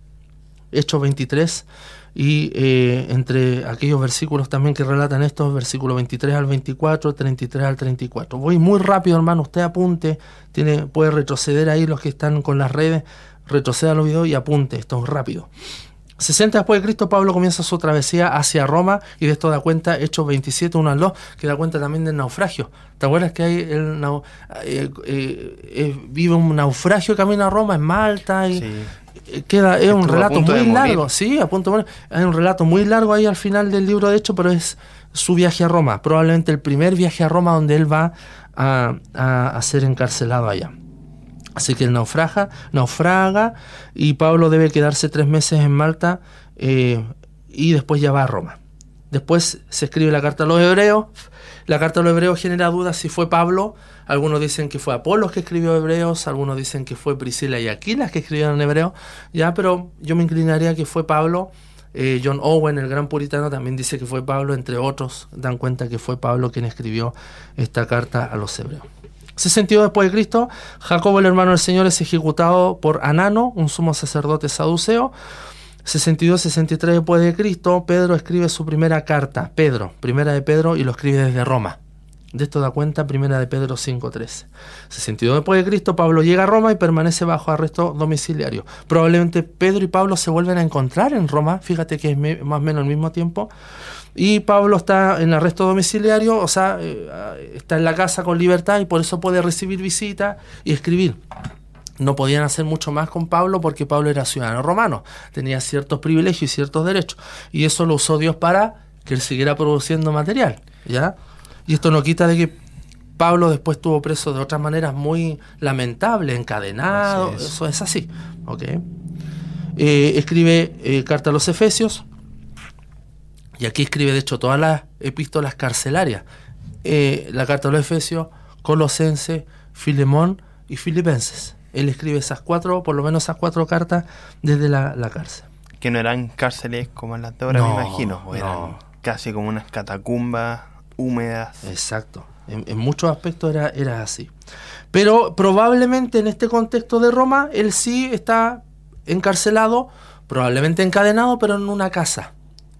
Hechos 23, y eh, entre aquellos versículos también que relatan estos, versículos 23 al 24, 33 al 34. Voy muy rápido, hermano, usted apunte, tiene, puede retroceder ahí los que están con las redes, retroceda los videos y apunte, esto es rápido. 60 después de Cristo, Pablo comienza su travesía hacia Roma y de esto da cuenta Hechos 27, 1 al 2, que da cuenta también del naufragio. ¿Te acuerdas que hay el, eh, eh, vive un naufragio camino a Roma en Malta y, queda, es un relato muy largo, sí, a punto de Hay un relato muy largo ahí al final del libro, de hecho, pero es su viaje a Roma, probablemente el primer viaje a Roma donde él va a, a, ser encarcelado allá. Así que él naufraga, naufraga y Pablo debe quedarse tres meses en Malta eh, y después ya va a Roma. Después se escribe la carta a los hebreos. La carta a los hebreos genera dudas si fue Pablo algunos dicen que fue Apolos que escribió Hebreos, algunos dicen que fue Priscila y Aquila que escribieron Hebreo, ya, pero yo me inclinaría que fue Pablo. Eh, John Owen, el gran puritano, también dice que fue Pablo, entre otros dan cuenta que fue Pablo quien escribió esta carta a los hebreos. 62 después de Cristo, Jacobo, el hermano del Señor, es ejecutado por Anano, un sumo sacerdote saduceo. 62-63 después de Cristo, Pedro escribe su primera carta, Pedro, primera de Pedro, y lo escribe desde Roma. De esto da cuenta Primera de Pedro 5.13. 62 después de Cristo, Pablo llega a Roma y permanece bajo arresto domiciliario. Probablemente Pedro y Pablo se vuelven a encontrar en Roma, fíjate que es más o menos al mismo tiempo. Y Pablo está en arresto domiciliario, o sea, eh, está en la casa con libertad y por eso puede recibir visitas y escribir. No podían hacer mucho más con Pablo porque Pablo era ciudadano romano, tenía ciertos privilegios y ciertos derechos. Y eso lo usó Dios para que él siguiera produciendo material. ¿Ya? Y esto no quita de que Pablo después estuvo preso de otras maneras muy lamentables, encadenado, eso es así. ¿okay? Eh, escribe eh, carta a los Efesios, y aquí escribe de hecho todas las epístolas carcelarias. Eh, la carta a los Efesios, Colosense, Filemón y Filipenses. Él escribe esas cuatro, por lo menos esas cuatro cartas desde la, cárcel. Que no eran cárceles como las de ahora, me imagino, eran casi como unas catacumbas húmedas. Exacto. En, muchos aspectos era, era así. Pero probablemente en este contexto de Roma, él sí está encarcelado, probablemente encadenado, pero en una casa.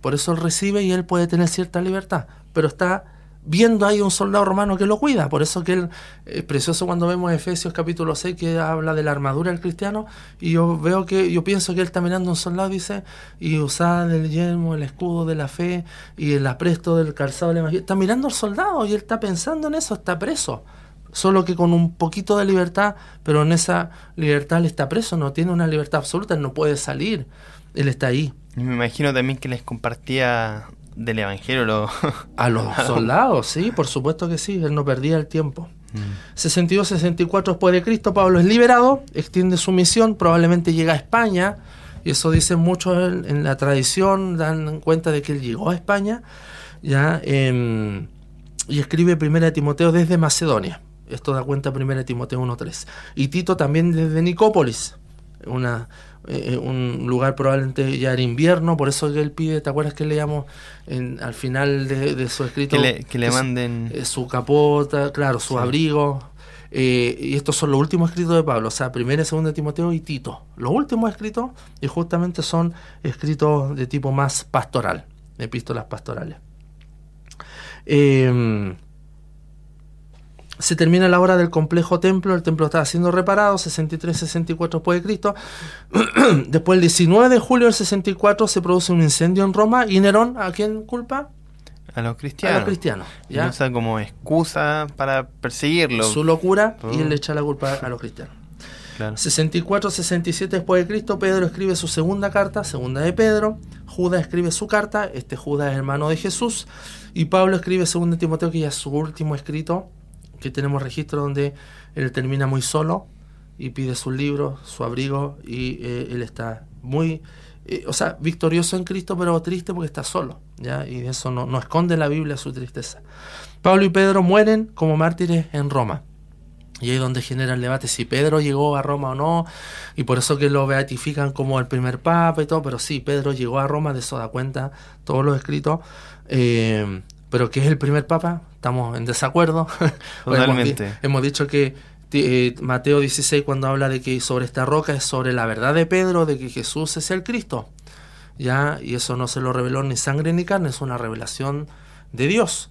Por eso él recibe y él puede tener cierta libertad. Pero está viendo ahí un soldado romano que lo cuida. Por eso que él es precioso cuando vemos Efesios capítulo 6 que habla de la armadura del cristiano y yo veo que, yo pienso que él está mirando un soldado, dice, y usada el yelmo, el escudo de la fe y el apresto del calzado de la magia. Está mirando al soldado y él está pensando en eso, está preso. Solo que con un poquito de libertad, pero en esa libertad él está preso, no tiene una libertad absoluta, él no puede salir, él está ahí. Me imagino también que les compartía del Evangelio a los soldados, sí, por supuesto que sí, él no perdía el tiempo. 62-64 mm. después de Cristo, Pablo es liberado, extiende su misión, probablemente llega a España, y eso dice mucho en, la tradición, dan cuenta de que él llegó a España, ya, em, y escribe Primera de Timoteo desde Macedonia. Esto da cuenta Primera de Timoteo 1.3. Y Tito también desde Nicópolis, una, eh, un lugar probablemente ya era invierno, por eso que él pide, ¿te acuerdas que leíamos en, al final de, su escrito? Que le, manden... su capota, claro, su abrigo. Eh, y estos son los últimos escritos de Pablo, o sea, primera y segunda de Timoteo y Tito. Los últimos escritos, y justamente son escritos de tipo más pastoral, epístolas pastorales. Eh, se termina la hora del complejo templo, el templo estaba siendo reparado, 63-64 después de Cristo. después el 19 de julio del 64 se produce un incendio en Roma y Nerón, ¿a quién culpa? A los cristianos. A los cristianos. ¿ya? Usa como excusa para perseguirlo. Su locura y él le echa la culpa a los cristianos. 64-67 después de Cristo, Pedro escribe su segunda carta, segunda de Pedro. Judas escribe su carta, este Judas es hermano de Jesús. Y Pablo escribe segundo de Timoteo, que ya es su último escrito, que tenemos registro donde él termina muy solo y pide su libro, su abrigo, y eh, él está muy, eh, o sea, victorioso en Cristo, pero triste porque está solo, ¿ya? Y eso no, no esconde la Biblia su tristeza. Pablo y Pedro mueren como mártires en Roma. Y ahí es donde genera el debate si Pedro llegó a Roma o no, y por eso que lo beatifican como el primer papa y todo, pero sí, Pedro llegó a Roma, de eso da cuenta todos los escritos. Eh, pero que es el primer papa, estamos en desacuerdo. Totalmente. hemos, dicho que eh, Mateo 16 cuando habla de que sobre esta roca es sobre la verdad de Pedro, de que Jesús es el Cristo. ¿ya? Y eso no se lo reveló ni sangre ni carne, es una revelación de Dios.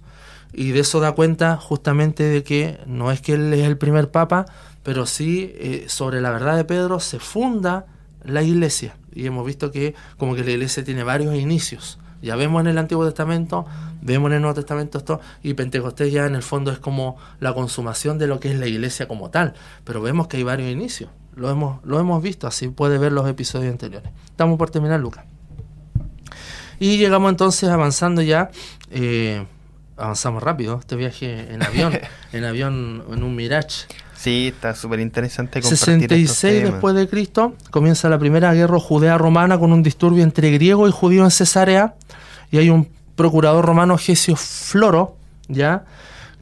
Y de eso da cuenta justamente de que no es que él es el primer papa, pero sí eh, sobre la verdad de Pedro se funda la iglesia. Y hemos visto que como que la iglesia tiene varios inicios. Ya vemos en el Antiguo Testamento, vemos en el Nuevo Testamento esto, y Pentecostés ya en el fondo es como la consumación de lo que es la iglesia como tal. Pero vemos que hay varios inicios. Lo hemos, lo hemos visto, así puede ver los episodios anteriores. Estamos por terminar, Lucas. Y llegamos entonces avanzando ya. Eh, avanzamos rápido. Este viaje en avión, en avión, en un Mirage. Sí, está súper interesante. 66 después de Cristo comienza la primera guerra judea-romana con un disturbio entre griego y judío en Cesarea y hay un procurador romano Gesio Floro, ya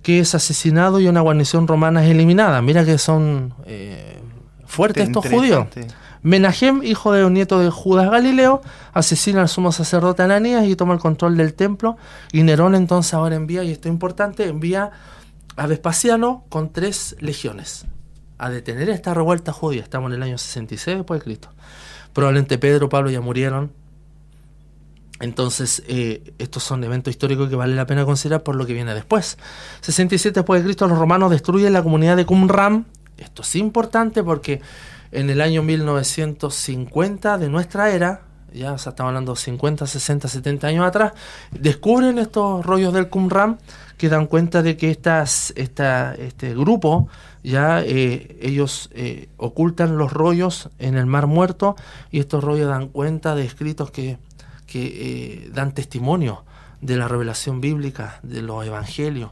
que es asesinado y una guarnición romana es eliminada. Mira que son eh, fuertes estos judíos. Menahem, hijo de un nieto de Judas Galileo, asesina al sumo sacerdote Ananías y toma el control del templo. Y Nerón entonces ahora envía, y esto es importante, envía a Vespasiano con tres legiones a detener esta revuelta judía. Estamos en el año 66 después de Cristo. Probablemente Pedro, Pablo ya murieron. Entonces, eh, estos son eventos históricos que vale la pena considerar por lo que viene después. 67 después de Cristo, los romanos destruyen la comunidad de Qumran. Esto es importante porque en el año 1950 de nuestra era, ya estamos hablando 50, 60, 70 años atrás, descubren estos rollos del Qumran que dan cuenta de que estas, esta, este grupo ya eh, ellos eh, ocultan los rollos en el mar muerto y estos rollos dan cuenta de escritos que, que eh, dan testimonio de la revelación bíblica, de los evangelios.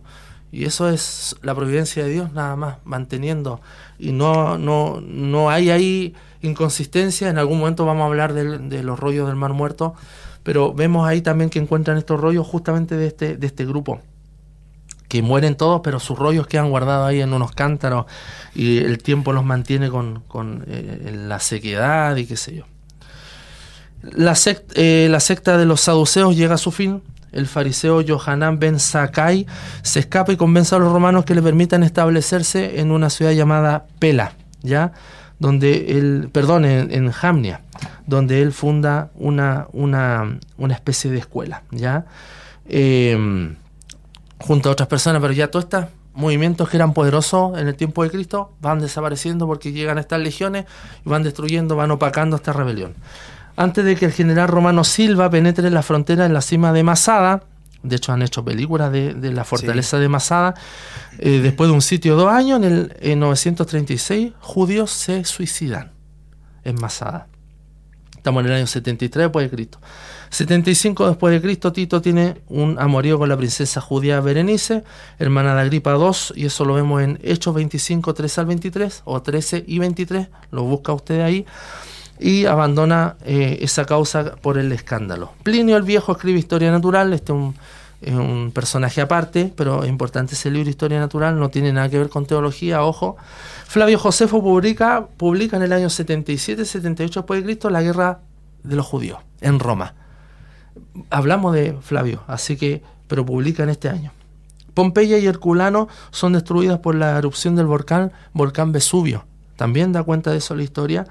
Y eso es la providencia de Dios nada más, manteniendo. Y no, no, no hay ahí inconsistencia. En algún momento vamos a hablar de, de los rollos del Mar Muerto. Pero vemos ahí también que encuentran estos rollos justamente de este, de este grupo que mueren todos, pero sus rollos quedan guardados ahí en unos cántaros y el tiempo los mantiene con, con eh, la sequedad y qué sé yo. La, eh, la secta de los saduceos llega a su fin. El fariseo Johanan ben Sakai se escapa y convence a los romanos que le permitan establecerse en una ciudad llamada Pela, ¿ya? Donde él, perdón, en, Jamnia, donde él funda una, una, una especie de escuela, ¿ya? Eh, junto a otras personas, pero ya todos estos movimientos que eran poderosos en el tiempo de Cristo van desapareciendo porque llegan estas legiones y van destruyendo, van opacando esta rebelión. Antes de que el general romano Silva penetre en la frontera en la cima de Masada, de hecho han hecho películas de, la fortaleza de Masada, eh, después de un sitio de dos años, en el en 936, judíos se suicidan en Masada. Estamos en el año 73 después de Cristo. 75 después de Cristo, Tito tiene un amorío con la princesa judía Berenice, hermana de Agripa II, y eso lo vemos en Hechos 25, 13 al 23, o 13 y 23, lo busca usted ahí, y abandona eh, esa causa por el escándalo. Plinio el Viejo escribe Historia Natural, este es un, personaje aparte, pero es importante ese libro Historia Natural, no tiene nada que ver con teología, ojo. Flavio Josefo publica, publica en el año 77-78 después de la guerra de los judíos en Roma hablamos de Flavio, así que, pero publica en este año. Pompeya y Herculano son destruidas por la erupción del volcán, volcán Vesubio. También da cuenta de eso la historia.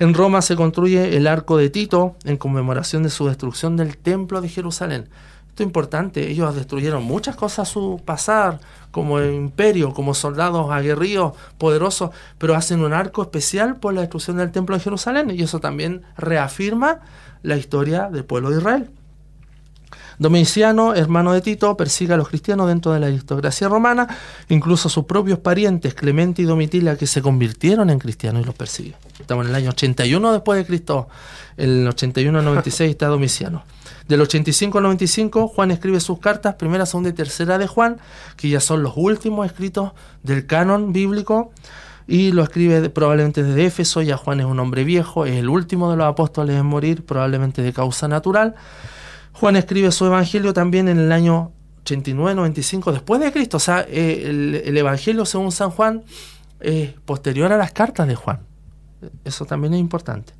En Roma se construye el arco de Tito en conmemoración de su destrucción del templo de Jerusalén. Esto es importante, ellos destruyeron muchas cosas a su pasar, como imperio, como soldados aguerridos, poderosos, pero hacen un arco especial por la destrucción del templo de Jerusalén y eso también reafirma la historia del pueblo de Israel. Domiciano, hermano de Tito, persigue a los cristianos dentro de la aristocracia romana, incluso a sus propios parientes, Clemente y Domitila, que se convirtieron en cristianos y los persigue. Estamos en el año 81 después de Cristo, el 81 al 96 está Domiciano. Del 85 al 95, Juan escribe sus cartas, primera, segunda y tercera de Juan, que ya son los últimos escritos del canon bíblico, y lo escribe probablemente desde Éfeso, ya Juan es un hombre viejo, es el último de los apóstoles en morir, probablemente de causa natural. Juan escribe su evangelio también en el año 89-95 después de Cristo. O sea, eh, el, evangelio según San Juan es posterior a las cartas de Juan. Eso también es importante.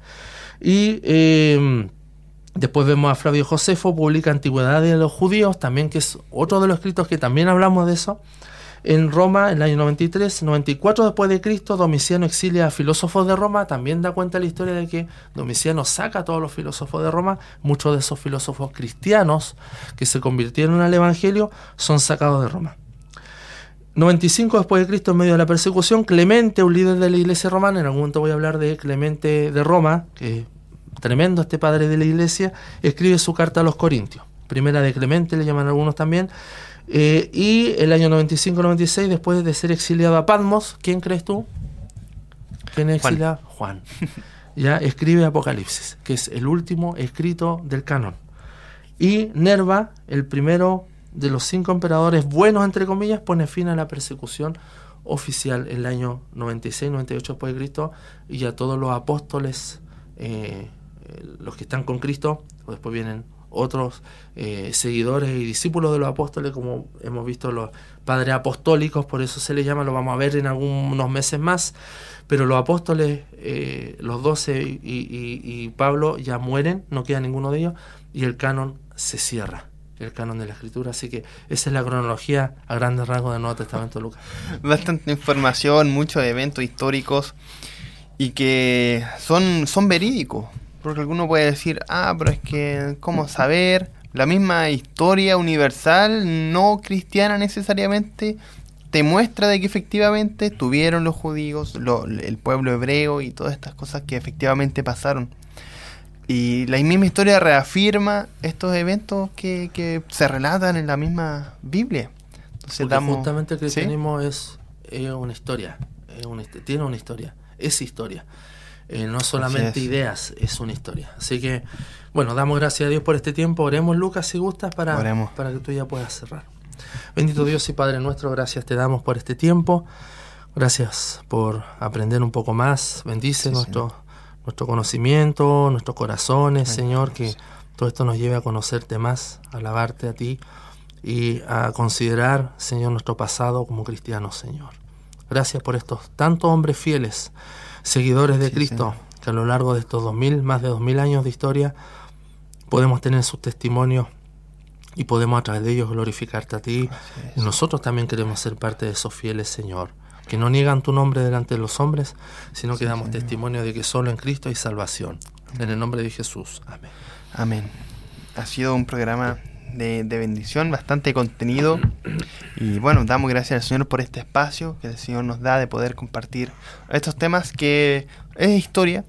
Y eh, después vemos a Flavio Josefo, publica Antigüedades de los Judíos, también que es otro de los escritos que también hablamos de eso. En Roma, en el año 93, 94 después de Cristo, Domiciano exilia a filósofos de Roma. También da cuenta la historia de que Domiciano saca a todos los filósofos de Roma. Muchos de esos filósofos cristianos que se convirtieron al Evangelio son sacados de Roma. 95 después de Cristo, en medio de la persecución, Clemente, un líder de la iglesia romana, en algún momento voy a hablar de Clemente de Roma, que es tremendo este padre de la iglesia, escribe su carta a los Corintios. Primera de Clemente, le llaman algunos también, eh, y el año 95-96, después de ser exiliado a Patmos, ¿quién crees tú? ¿Quién es exiliado? Juan. ya escribe Apocalipsis, que es el último escrito del canon. Y Nerva, el primero de los cinco emperadores buenos, entre comillas, pone fin a la persecución oficial en el año 96-98 después de Cristo y a todos los apóstoles, eh, los que están con Cristo, después vienen otros eh, seguidores y discípulos de los apóstoles, como hemos visto los padres apostólicos, por eso se les llama, lo vamos a ver en algunos meses más, pero los apóstoles, eh, los doce y, Pablo ya mueren, no queda ninguno de ellos, y el canon se cierra el canon de la escritura. Así que esa es la cronología a grandes rasgos del Nuevo Testamento de Lucas. Bastante información, muchos eventos históricos y que son, son verídicos. Porque alguno puede decir, ah, pero es que, ¿cómo saber? La misma historia universal, no cristiana necesariamente, te muestra de que efectivamente tuvieron los judíos, el pueblo hebreo y todas estas cosas que efectivamente pasaron. Y la misma historia reafirma estos eventos que, que se relatan en la misma Biblia. Entonces, damos, justamente el cristianismo es, una historia, tiene una historia, es historia. Eh, no solamente ideas, es una historia. Así que, bueno, damos gracias a Dios por este tiempo. Oremos, Lucas, si gustas, para, para que tú ya puedas cerrar. Bendito Dios y Padre nuestro, gracias te damos por este tiempo. Gracias por aprender un poco más. Bendice nuestro, nuestro conocimiento, nuestros corazones, Señor, que todo esto nos lleve a conocerte más, a alabarte a ti y a considerar, Señor, nuestro pasado como cristianos, Señor. Gracias por estos tantos hombres fieles seguidores de Cristo, que a lo largo de estos 2000, más de 2000 años de historia, podemos tener sus testimonios y podemos a través de ellos glorificarte a ti. Y nosotros también queremos ser parte de esos fieles, Señor, que no niegan tu nombre delante de los hombres, sino que damos testimonio de que solo en Cristo hay salvación. En el nombre de Jesús. Amén. Amén. Ha sido un programa de, bendición, bastante contenido. Y bueno, damos gracias al Señor por este espacio que el Señor nos da de poder compartir estos temas que es historia,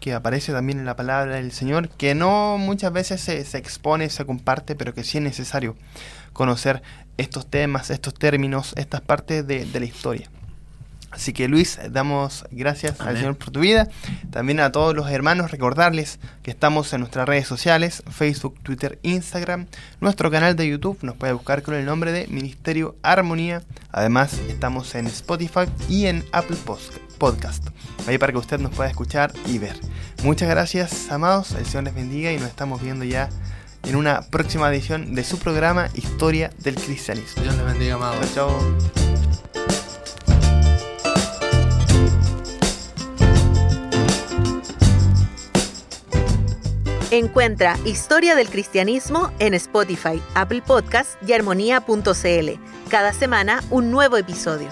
que aparece también en la palabra del Señor, que no muchas veces se, se expone, se comparte, pero que sí es necesario conocer estos temas, estos términos, estas partes de, de la historia. Así que Luis, damos gracias al Señor por tu vida. También a todos los hermanos recordarles que estamos en nuestras redes sociales, Facebook, Twitter, Instagram. Nuestro canal de YouTube nos puede buscar con el nombre de Ministerio Armonía. Además estamos en Spotify y en Apple Podcast. Ahí para que usted nos pueda escuchar y ver. Muchas gracias, amados. El Señor les bendiga y nos estamos viendo ya en una próxima edición de su programa Historia del Cristianismo. Dios les bendiga, amados. Chao, chao. Encuentra Historia del Cristianismo en Spotify, Apple Podcast y armonía.cl. Cada semana un nuevo episodio.